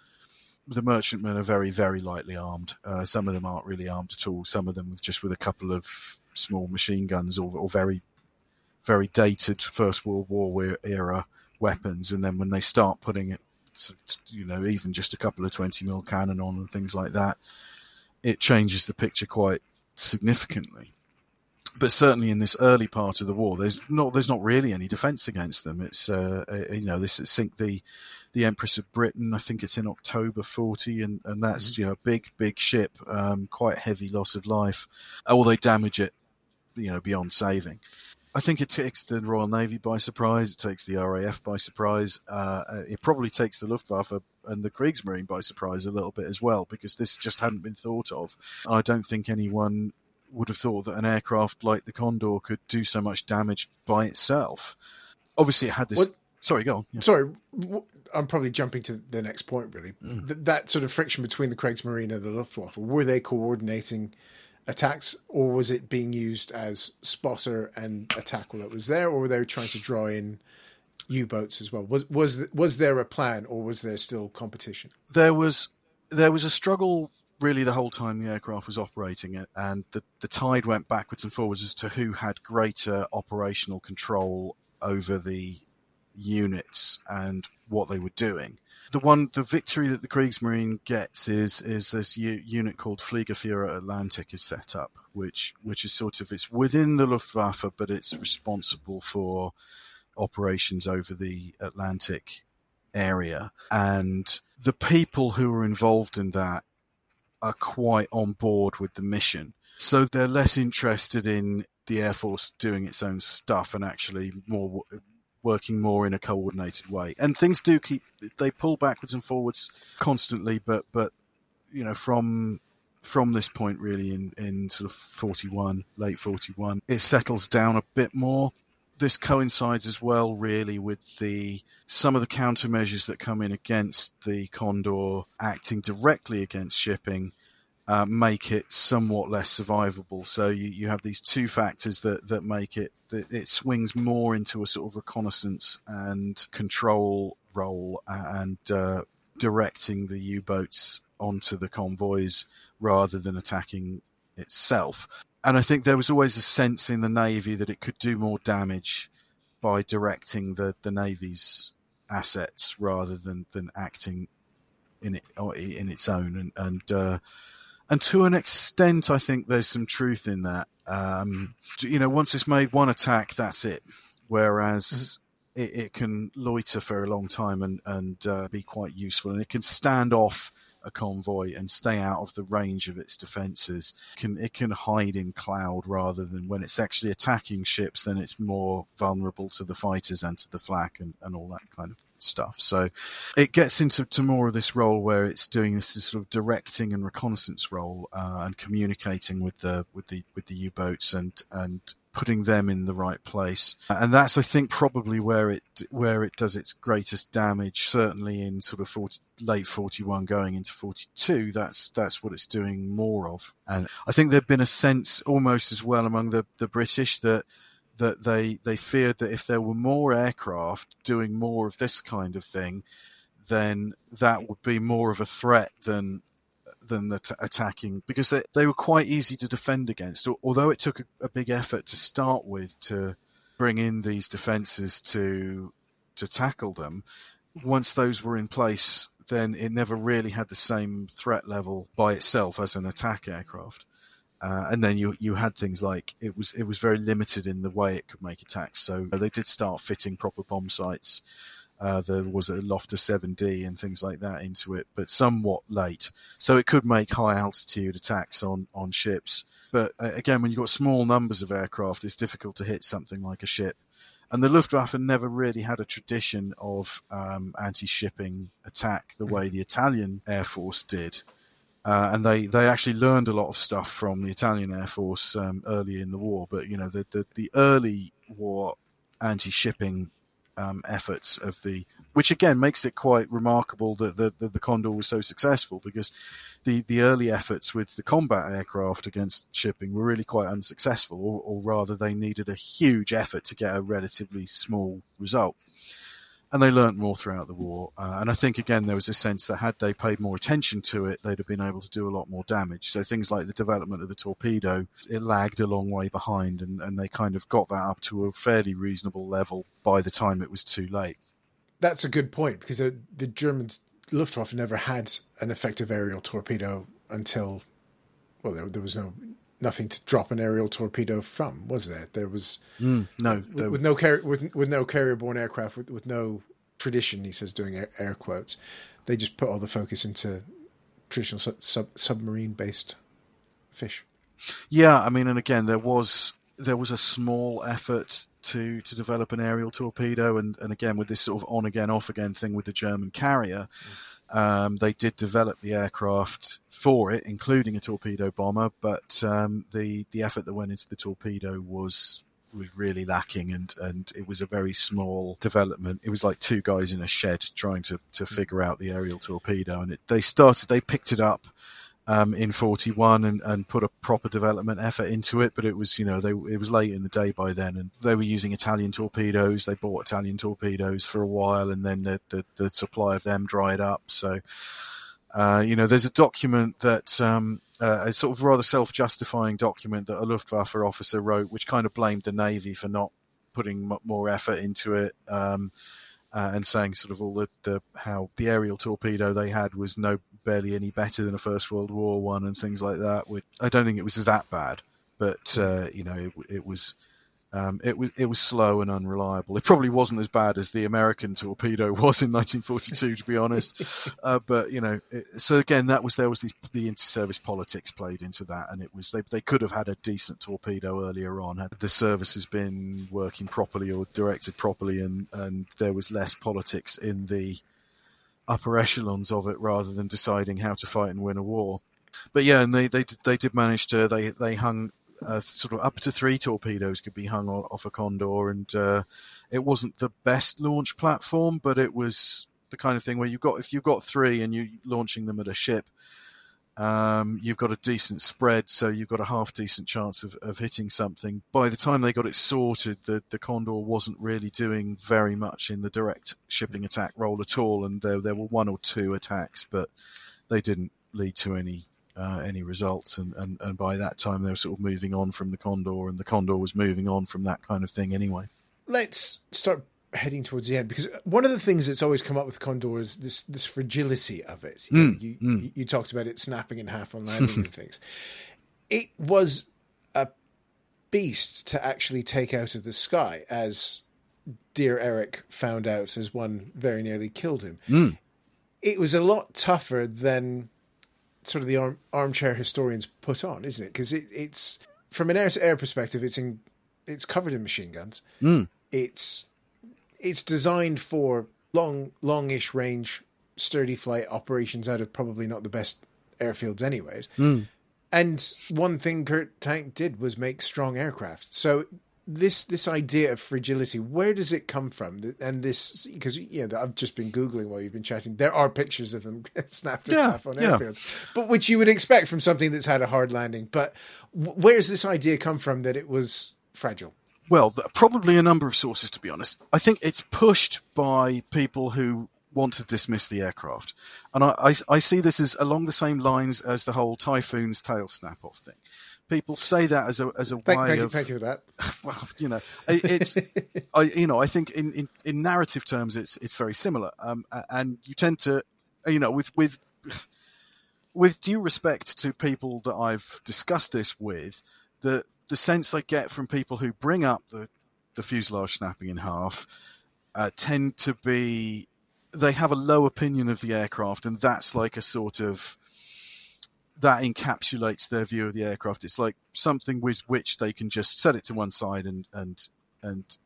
the merchantmen are very very lightly armed. Uh, some of them aren't really armed at all. Some of them just with a couple of small machine guns or, or very very dated First World War era weapons. And then when they start putting it you know, even just a couple of 20 mil cannon on and things like that, it changes the picture quite significantly. But certainly in this early part of the war, there's not there's not really any defence against them. It's uh, you know this sink the the Empress of Britain. I think it's in October 40, and and that's mm-hmm. you know a big big ship, um, quite heavy loss of life. Or they damage it you know beyond saving. I think it takes the Royal Navy by surprise. It takes the RAF by surprise. Uh, it probably takes the Luftwaffe and the Kriegsmarine by surprise a little bit as well, because this just hadn't been thought of. I don't think anyone would have thought that an aircraft like the Condor could do so much damage by itself. Obviously, it had this. What? Sorry, go on. Yeah. Sorry, I'm probably jumping to the next point. Really, mm. Th- that sort of friction between the Kriegsmarine and the Luftwaffe. Were they coordinating? Attacks, or was it being used as spotter and attack while it was there, or were they trying to draw in U-boats as well? Was was was there a plan, or was there still competition? There was there was a struggle really the whole time the aircraft was operating it, and the the tide went backwards and forwards as to who had greater operational control over the units and what they were doing the one the victory that the Kriegsmarine gets is is this u- unit called Fliegerführer Atlantic is set up, which which is sort of it's within the Luftwaffe, but it's responsible for operations over the Atlantic area, and the people who are involved in that are quite on board with the mission. So they're less interested in the Air Force doing its own stuff and actually more working more in a coordinated way. And things do keep they pull backwards and forwards constantly, but but you know from from this point really in in sort of 41 late 41 it settles down a bit more this coincides as well really with the some of the countermeasures that come in against the condor acting directly against shipping uh, make it somewhat less survivable. So you, you have these two factors that, that make it that it swings more into a sort of reconnaissance and control role and uh, directing the U-boats onto the convoys rather than attacking itself. And I think there was always a sense in the Navy that it could do more damage by directing the, the Navy's assets rather than, than acting in it in its own and and uh, and to an extent, I think there's some truth in that. Um, you know, once it's made one attack, that's it. Whereas mm-hmm. it, it, can loiter for a long time and and uh, be quite useful, and it can stand off a convoy and stay out of the range of its defences. Can it can hide in cloud rather than when it's actually attacking ships, then it's more vulnerable to the fighters and to the flak and, and all that kind of stuff. So it gets into to more of this role where it's doing this sort of directing and reconnaissance role uh, and communicating with the with the with the U boats and and putting them in the right place. And that's, I think, probably where it where it does its greatest damage. Certainly in sort of 40, late 41 going into 42, that's that's what it's doing more of. And I think there'd been a sense almost as well among the, the British that that they they feared that if there were more aircraft doing more of this kind of thing, then that would be more of a threat than than the t- attacking because they, they were quite easy to defend against. Although it took a, a big effort to start with to bring in these defences to to tackle them, once those were in place, then it never really had the same threat level by itself as an attack aircraft. Uh, and then you you had things like it was it was very limited in the way it could make attacks. So they did start fitting proper bomb sights uh, there was a Lotfe 7D and things like that into it, but somewhat late. So it could make high altitude attacks on, on ships. But uh, again, when you've got small numbers of aircraft, it's difficult to hit something like a ship. And the Luftwaffe never really had a tradition of um, anti-shipping attack the way the Italian Air Force did. Uh, and they, they actually learned a lot of stuff from the Italian Air Force um, early in the war. But you know, the the, the early war anti-shipping um, efforts of the, which again makes it quite remarkable that the, the, the, Condor was so successful because the, the early efforts with the combat aircraft against shipping were really quite unsuccessful, or, or rather, they needed a huge effort to get a relatively small result and they learnt more throughout the war. Uh, and I think again there was a sense that had they paid more attention to it, they'd have been able to do a lot more damage. So things like the development of the torpedo, it lagged a long way behind, and, and they kind of got that up to a fairly reasonable level by the time it was too late. That's a good point because uh, the Germans Luftwaffe never had an effective aerial torpedo until well there, there was no nothing to drop an aerial torpedo from, was there? There was mm, no with, with, no car- with, with no carrier-borne aircraft with, with no tradition. He says, doing air, air quotes. They just put all the focus into traditional sub, sub, submarine-based fish. Yeah, I mean, and again, there was there was a small effort to to develop an aerial torpedo, and, and again with this sort of on again off again thing with the German carrier, um, they did develop the aircraft for it, including a torpedo bomber. But um, the the effort that went into the torpedo was was really lacking and, and it was a very small development. It was like two guys in a shed trying to, to figure out the aerial torpedo and it, they started, they picked it up um, in 41 and, and put a proper development effort into it. But it was, you know, they, it was late in the day by then and they were using Italian torpedoes. They bought Italian torpedoes for a while and then the, the, the supply of them dried up. So, uh, you know, there's a document that, um, uh, a sort of rather self-justifying document that a Luftwaffe officer wrote, which kind of blamed the Navy for not putting more effort into it. Um, uh, and saying sort of all the, the, how the aerial torpedo they had was no barely any better than a First World War one and things like that. I don't think it was that bad, but uh, you know it, it was um, it was it was slow and unreliable. It probably wasn't as bad as the American torpedo was in 1942, to be honest. Uh, but you know, it, so again, that was there was the, the inter-service politics played into that, and it was they they could have had a decent torpedo earlier on had the service has been working properly or directed properly, and and there was less politics in the upper echelons of it rather than deciding how to fight and win a war. But yeah, and they they they did manage to they they hung uh, sort of up to three torpedoes could be hung off a Condor, and uh, it wasn't the best launch platform, but it was the kind of thing where you've got if you've got three and you're launching them at a ship, um, you've got a decent spread, so you've got a half decent chance of, of hitting something. By the time they got it sorted, the, the Condor wasn't really doing very much in the direct shipping attack role at all, and there there were one or two attacks, but they didn't lead to any uh, any results. And, and, and by that time, they were sort of moving on from the Condor, and the Condor was moving on from that kind of thing anyway. Let's start heading towards the end because one of the things that's always come up with Condor is this this fragility of it. You, mm, you, mm. you talked about it snapping in half on landing and things. It was a beast to actually take out of the sky, as dear Eric found out as one very nearly killed him. Mm. It was a lot tougher than sort of the arm, armchair historians put on, isn't it? Because it, it's from an air to air perspective, it's in it's covered in machine guns. Mm. It's it's designed for long longish range, sturdy flight operations out of probably not the best airfields, anyways. Mm. And one thing Kurt Tank did was make strong aircraft. So this this idea of fragility where does it come from and this because you know i've just been googling while you've been chatting there are pictures of them snapped in yeah, half on yeah. airfields but which you would expect from something that's had a hard landing but where where's this idea come from that it was fragile well probably a number of sources to be honest. I think it's pushed by people who want to dismiss the aircraft. And i, I, I see this as along the same lines as the whole typhoon's tail snap off thing. People say that as a as a thank, way thank of you, thank you for that. Well, you know, it's I you know I think in, in, in narrative terms it's it's very similar, um, and you tend to you know with with with due respect to people that I've discussed this with, the the sense I get from people who bring up the the fuselage snapping in half uh, tend to be they have a low opinion of the aircraft, and that's like a sort of that encapsulates their view of the aircraft. It's like something with which they can just set it to one side and and and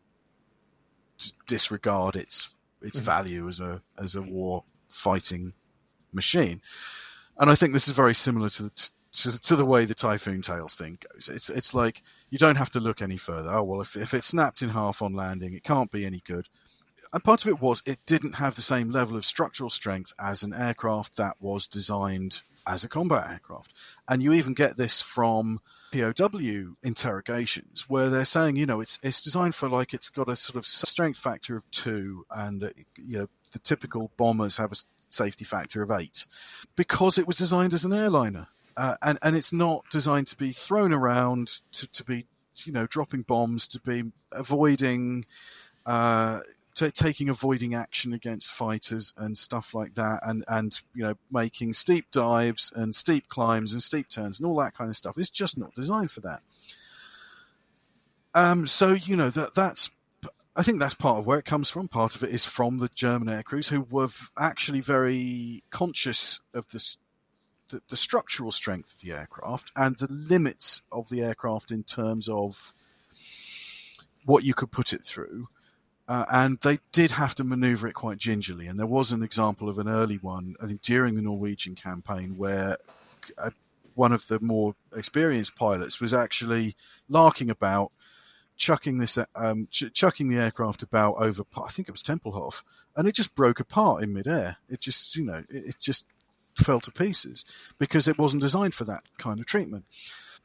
disregard its its mm-hmm. value as a as a war fighting machine. And I think this is very similar to, to to, the way the Typhoon Tails thing goes. It's it's like you don't have to look any further. Oh well, if if it snapped in half on landing, it can't be any good. And part of it was it didn't have the same level of structural strength as an aircraft that was designed as a combat aircraft. And you even get this from POW interrogations where they're saying, you know, it's it's designed for like it's got a sort of strength factor of two, and uh, you know the typical bombers have a safety factor of eight because it was designed as an airliner, uh, and and it's not designed to be thrown around to to be you know dropping bombs to be avoiding. Uh, t- taking avoiding action against fighters and stuff like that, and and you know making steep dives and steep climbs and steep turns and all that kind of stuff. It's just not designed for that. Um, so you know that that's I think that's part of where it comes from. Part of it is from the German air crews who were actually very conscious of this, the, the, structural strength of the aircraft and the limits of the aircraft in terms of what you could put it through. Uh, and they did have to maneuver it quite gingerly. And there was an example of an early one, I think, during the Norwegian campaign, where uh, one of the more experienced pilots was actually larking about, chucking this, um, ch- chucking the aircraft about over, I think it was Tempelhof, and it just broke apart in midair. It just, you know, it, it just fell to pieces because it wasn't designed for that kind of treatment.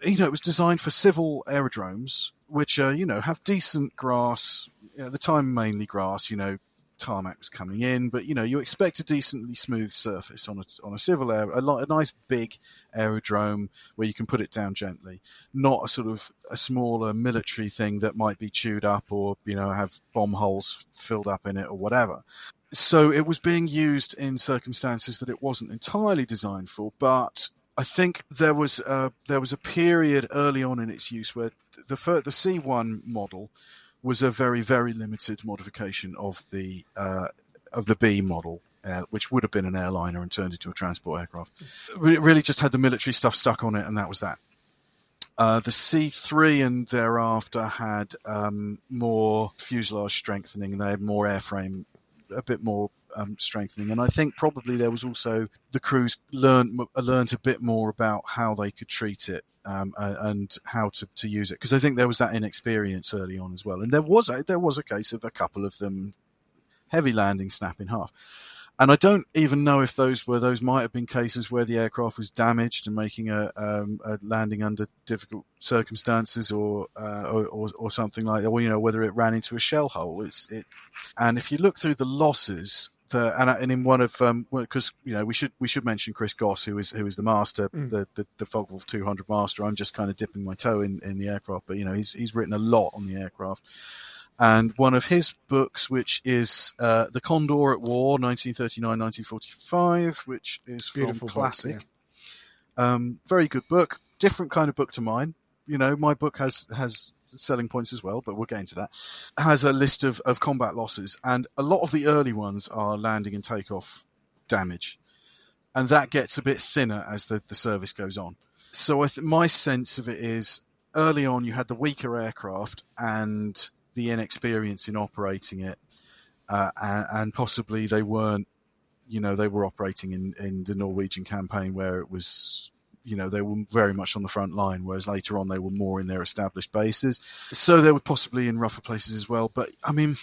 You know, it was designed for civil aerodromes, which, uh, you know, have decent grass, at the time mainly grass, you know, tarmac was coming in, but you know, you expect a decently smooth surface on a, on a civil air, a, a nice big aerodrome where you can put it down gently, not a sort of a smaller military thing that might be chewed up or, you know, have bomb holes filled up in it or whatever. So it was being used in circumstances that it wasn't entirely designed for, but I think there was a, there was a period early on in its use where the the C1 model was a very very limited modification of the uh, of the B model, uh, which would have been an airliner and turned into a transport aircraft. It really just had the military stuff stuck on it, and that was that. Uh, the C3 and thereafter had um, more fuselage strengthening. They had more airframe, a bit more um, strengthening, and I think probably there was also the crews learned learned a bit more about how they could treat it um, and how to, to use it. Because I think there was that inexperience early on as well, and there was a, there was a case of a couple of them heavy landing snap in half. And I don't even know if those were those might have been cases where the aircraft was damaged and making a, um, a landing under difficult circumstances, or, uh, or, or or something like that, or you know whether it ran into a shell hole. It's it, and if you look through the losses, the, and, and in one of because um, you know we should we should mention Chris Goss who is who is the master mm. the the, the Focke-Wulf 200 master. I'm just kind of dipping my toe in, in the aircraft, but you know he's he's written a lot on the aircraft. And one of his books, which is uh, The Condor at War, 1939-1945, which is from Beautiful Classic. Book, yeah. um, very good book. Different kind of book to mine. You know, my book has has selling points as well, but we'll get into that, has a list of, of combat losses. And a lot of the early ones are landing and takeoff damage. And that gets a bit thinner as the, the service goes on. So I th- my sense of it is early on you had the weaker aircraft and the inexperience in operating it. Uh, and, possibly they weren't, you know, they were operating in, in the Norwegian campaign where it was you know, they were very much on the front line, whereas later on they were more in their established bases. So they were possibly in rougher places as well. But I mean,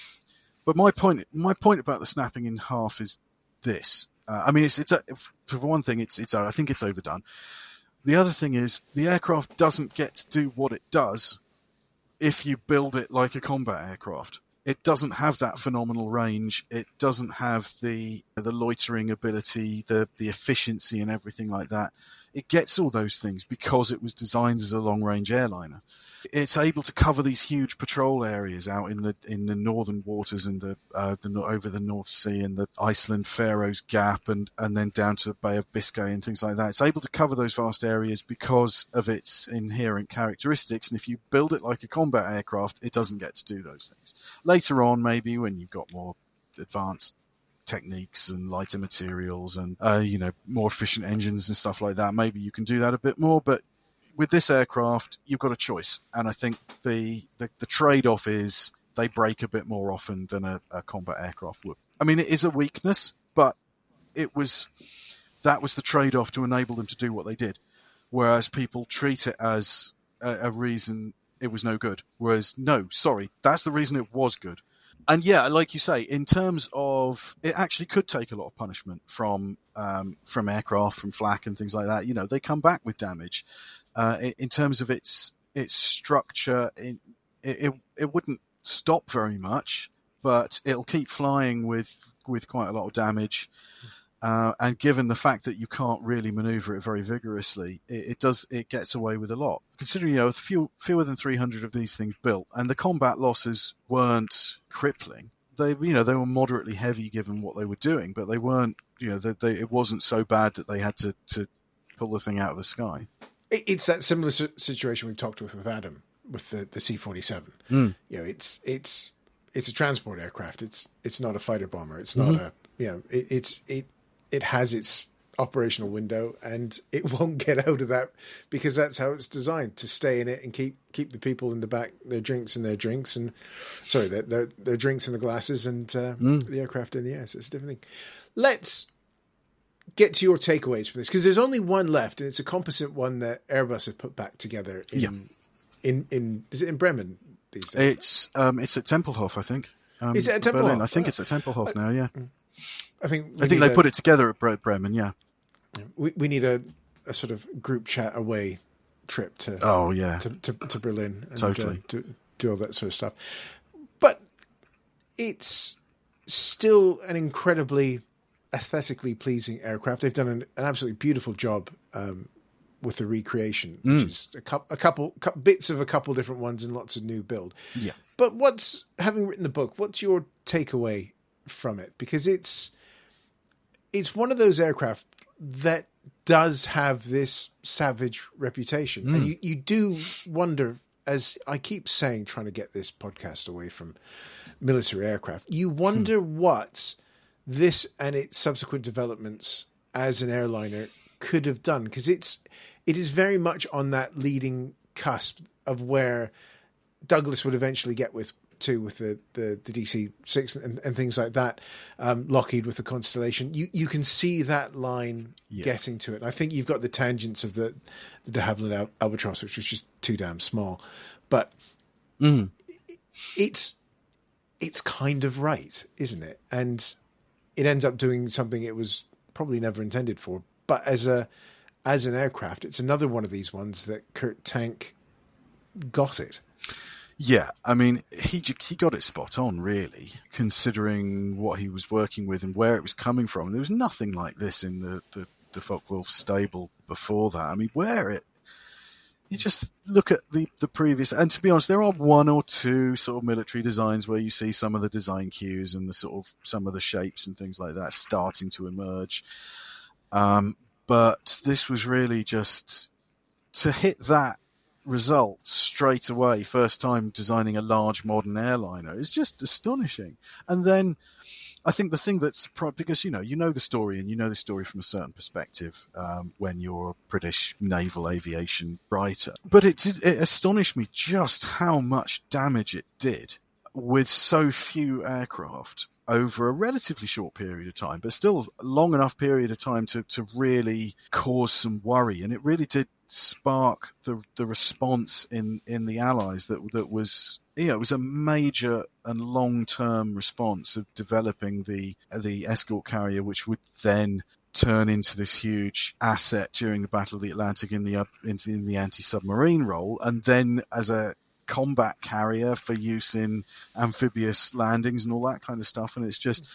but my point, my point about the snapping in half is this. Uh, I mean, it's, it's a, for one thing, it's, it's, I think it's overdone. The other thing is the aircraft doesn't get to do what it does if you build it like a combat aircraft it doesn't have that phenomenal range. It doesn't have the the loitering ability, the the efficiency, and everything like that it gets all those things because it was designed as a long range airliner. It's able to cover these huge patrol areas out in the in the northern waters and the, uh, the over the North Sea and the Iceland Faroes Gap and and then down to the Bay of Biscay and things like that. It's able to cover those vast areas because of its inherent characteristics. And if you build it like a combat aircraft, it doesn't get to do those things. Later on, maybe when you've got more advanced techniques and lighter materials and uh, you know more efficient engines and stuff like that. Maybe you can do that a bit more, but with this aircraft, you've got a choice, and I think the the, the trade off is they break a bit more often than a, a combat aircraft would. I mean, it is a weakness, but it was that was the trade off to enable them to do what they did. Whereas people treat it as a, a reason it was no good. Whereas, no, sorry, that's the reason it was good and yeah, like you say, in terms of it, actually could take a lot of punishment from um, from aircraft, from flak, and things like that. You know, they come back with damage. Uh, in, in, terms of its its structure, it, it it wouldn't stop very much, but it'll keep flying with with quite a lot of damage. Uh, and given the fact that you can't really maneuver it very vigorously, it, it, does it gets away with a lot. Considering you know few, fewer than 300 of these things built, and the combat losses weren't crippling. They you know they were moderately heavy given what they were doing, but they weren't you know they, they, it wasn't so bad that they had to to pull the thing out of the sky. It's that similar situation we've talked with with Adam with the the C forty seven. Hmm. You know, it's it's it's a transport aircraft. It's it's not a fighter bomber. It's not mm-hmm. a you know it, it's it it has its operational window, and it won't get out of that because that's how it's designed to stay in it and keep keep the people in the back their drinks and their drinks and sorry their their, their drinks and the glasses and uh, the aircraft in the air. So it's a different thing. Let's get to your takeaways from this because there's only one left, and it's a composite one that Airbus have put back together in Yeah. in in is it in Bremen these days? It's um, it's at Tempelhof, I think. Um, Is it at Berlin. Tempelhof? I think it's at Tempelhof now. Yeah, I think I think they a- put it together at Bre- Bremen. Yeah. We, we need a, a sort of group chat away trip to Oh yeah. to, to, to Berlin and Totally. uh, do, do all that sort of stuff. But it's still an incredibly aesthetically pleasing aircraft. They've done an, an absolutely beautiful job um, with the recreation, which Mm. is a, cou- a couple cou- bits of a couple different ones and lots of new build. Yeah. But what's having written the book? What's your takeaway from it? Because it's it's one of those aircraft that does have this savage reputation, and hmm. you, you do wonder. As I keep saying, trying to get this podcast away from military aircraft, you hmm. wonder what this and its subsequent developments as an airliner could have done. Because it's it is very much on that leading cusp of where Douglas would eventually get with to with the the, the DC six and, and things like that. Um, Lockheed with the Constellation, you you can see that line getting to it. And I think you've got the tangents of the the De Havilland Al- Albatross, which was just too damn small, but it's it's kind of right, isn't it? And it ends up doing something it was probably never intended for. But as a as an aircraft, it's another one of these ones that Kurt Tank got it. Yeah, I mean, he he got it spot on, really, considering what he was working with and where it was coming from. There was nothing like this in the the, the Focke-Wulf stable before that. I mean, where it you just look at the the previous, and to be honest, there are one or two sort of military designs where you see some of the design cues and the sort of some of the shapes and things like that starting to emerge. Um, but this was really just to hit that result straight away, first time designing a large modern airliner, is just astonishing. And then I think the thing that's because you know you know the story and you know the story from a certain perspective um, when you're a British naval aviation writer, but it it astonished me just how much damage it did with so few aircraft over a relatively short period of time, but still long enough period of time to, to really cause some worry. And it really did spark the the response in, in the Allies that that was know, it was a major and long term response of developing the the escort carrier, which would then turn into this huge asset during the Battle of the Atlantic in the up- in, in the anti submarine role, and then as a combat carrier for use in amphibious landings and all that kind of stuff. And it's just,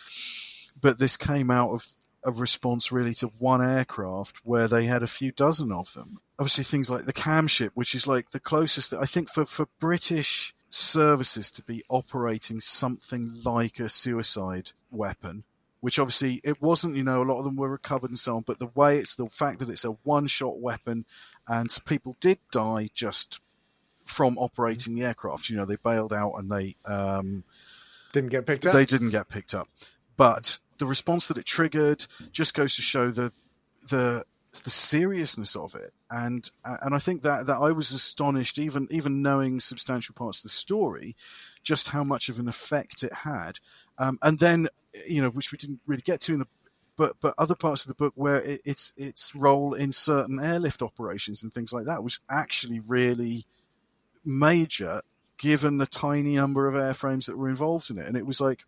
but this came out of a response really to one aircraft where they had a few dozen of them. Obviously, things like the cam ship, which is like the closest that I think for, for British services to be operating something like a suicide weapon. Which obviously it wasn't, you know, a lot of them were recovered and so on, but the way it's the fact that it's a one shot weapon and people did die just from operating the aircraft. You know, they bailed out and they um, Didn't get picked up. they didn't get picked up. But the response that it triggered just goes to show the the the seriousness of it, and and I think that that I was astonished, even even knowing substantial parts of the story, just how much of an effect it had. Um, and then you know, which we didn't really get to in the but but other parts of the book where it, its its role in certain airlift operations and things like that was actually really major given the tiny number of airframes that were involved in it and it was like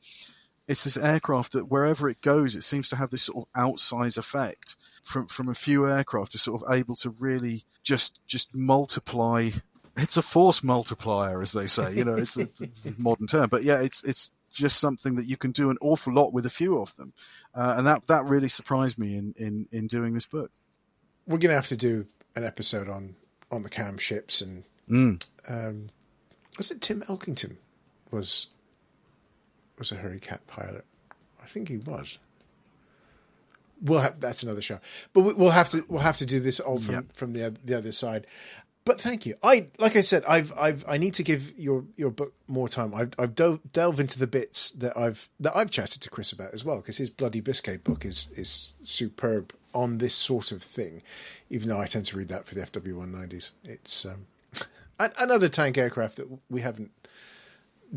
it's this aircraft that wherever it goes it seems to have this sort of outsize effect. From from a few aircraft are sort of able to really just just multiply. It's a force multiplier as they say you know it's the, the modern term. But yeah it's it's just something that you can do an awful lot with a few of them. Uh, and that that really surprised me in in in doing this book. We're going to have to do an episode on on the cam ships and Mm. um, was it Tim Elkington was was a Hurricane pilot? I think he was. We'll have that's another show, but we- we'll have to we'll have to do this all from Yep. from the the other side. But thank you. I like I said, I've I've I need to give your your book more time. I've I've dove delve into the bits that I've that I've chatted to Chris about as well because his Bloody Biscay book is is superb on this sort of thing, even though I tend to read that for the FW190s. It's um, another tank aircraft that we haven't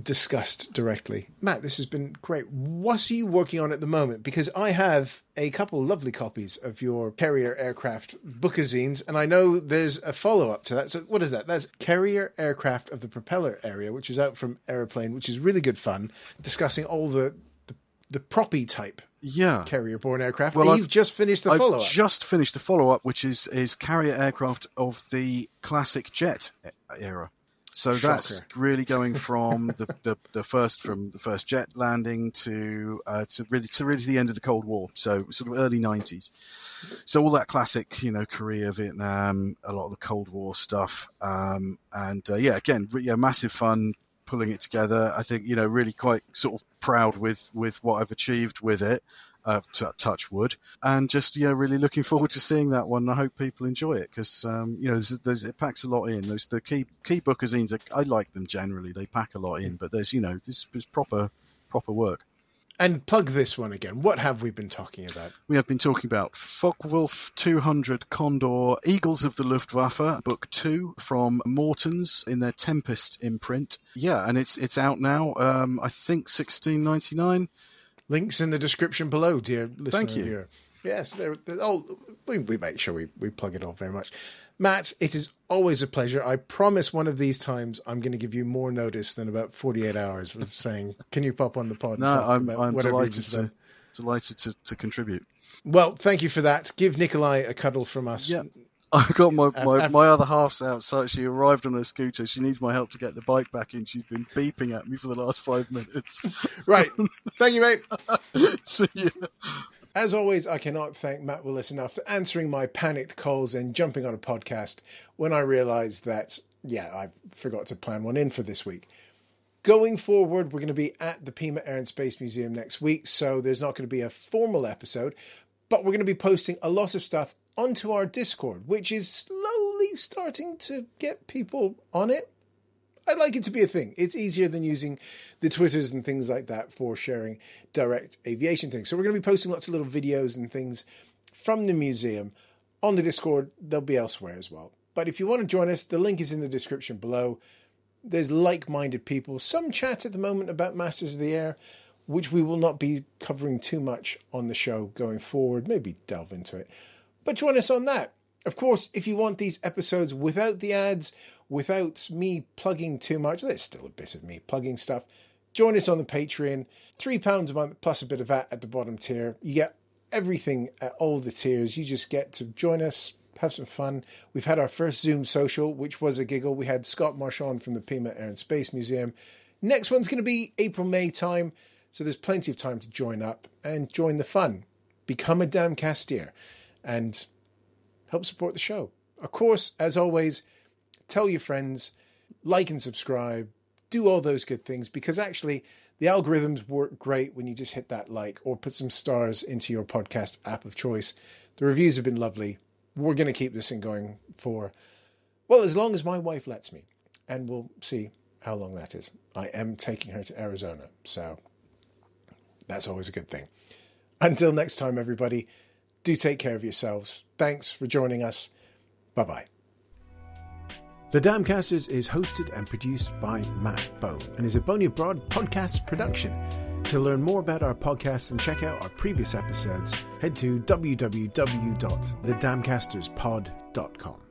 discussed directly. Matt, this has been great. What are you working on at the moment? Because I have a couple lovely copies of your Carrier Aircraft bookazines, and I know there's a follow up to that. So, what is that? That's Carrier Aircraft of the Propeller Era, which is out from Aeroplane, which is really good fun, discussing all the the, the proppy type yeah carrier borne aircraft. Well, you've I've- just finished the I've follow up. just finished the follow up, which is is carrier aircraft of the classic jet era. So that's really going from the, the, the first from the first jet landing to uh, to really to really the end of the Cold War. So sort of early nineties. So all that classic, you know, Korea, Vietnam, a lot of the Cold War stuff, um, and uh, yeah, again, yeah, massive fun pulling it together. I think you know, really quite sort of proud with with what I've achieved with it. Uh, t- touch wood, and just yeah, really looking forward to seeing that one. I hope people enjoy it because um, you know there's, there's, it packs a lot in. Those the key key bookazines. Are, I like them generally; they pack a lot in. But there's you know this is proper proper work. and plug this one again. What have we been talking about? We have been talking about Focke-Wulf 200 Condor Eagles of the Luftwaffe, book two from Morton's in their Tempest imprint. Yeah, and it's it's out now. Um, I think 16.99. Links in the description below, dear listener. Thank you. Yes, they're, they're, oh, we, we make sure we, we plug it all very much. Matt, it is always a pleasure. I promise one of these times I'm going to give you more notice than about 48 hours of saying, can you pop on the pod? No, talk I'm about I'm delighted to done?" delighted to, to contribute. Well, thank you for that. Give Nikolai a cuddle from us. Yeah. I've got my, my, my other half's outside. She arrived on her scooter. She needs my help to get the bike back in. She's been beeping at me for the last five minutes. Right. Thank you, mate. so, yeah. As always, I cannot thank Matt Willis enough for answering my panicked calls and jumping on a podcast when I realized that, yeah, I forgot to plan one in for this week. Going forward, we're going to be at the Pima Air and Space Museum next week, so there's not going to be a formal episode, but we're going to be posting a lot of stuff onto our Discord, which is slowly starting to get people on it. I'd like it to be a thing. It's easier than using the Twitters and things like that for sharing direct aviation things. So we're going to be posting lots of little videos and things from the museum on the Discord. They'll be elsewhere as well. But if you want to join us, the link is in the description below. There's like minded people. Some chat at the moment about Masters of the Air, which we will not be covering too much on the show going forward. Maybe delve into it. But join us on that. Of course, if you want these episodes without the ads, without me plugging too much, there's still a bit of me plugging stuff. Join us on the Patreon. £3 a month plus a bit of that at the bottom tier. You get everything at all the tiers. You just get to join us, have some fun. We've had our first Zoom social, which was a giggle. We had Scott Marchand from the Pima Air and Space Museum. Next one's going to be April, May time. So there's plenty of time to join up and join the fun. Become a Damcaster and help support the show. Of course, as always, tell your friends, like and subscribe, do all those good things because actually the algorithms work great when you just hit that like or put some stars into your podcast app of choice. The reviews have been lovely. We're going to keep this thing going for, well, as long as my wife lets me. And we'll see how long that is. I am taking her to Arizona, so that's always a good thing. Until next time, everybody, do take care of yourselves. Thanks for joining us. Bye bye. The Damcasters is hosted and produced by Matt Bone and is a Boney Abroad podcast production. To learn more about our podcast and check out our previous episodes, head to www.thedamcasterspod.com.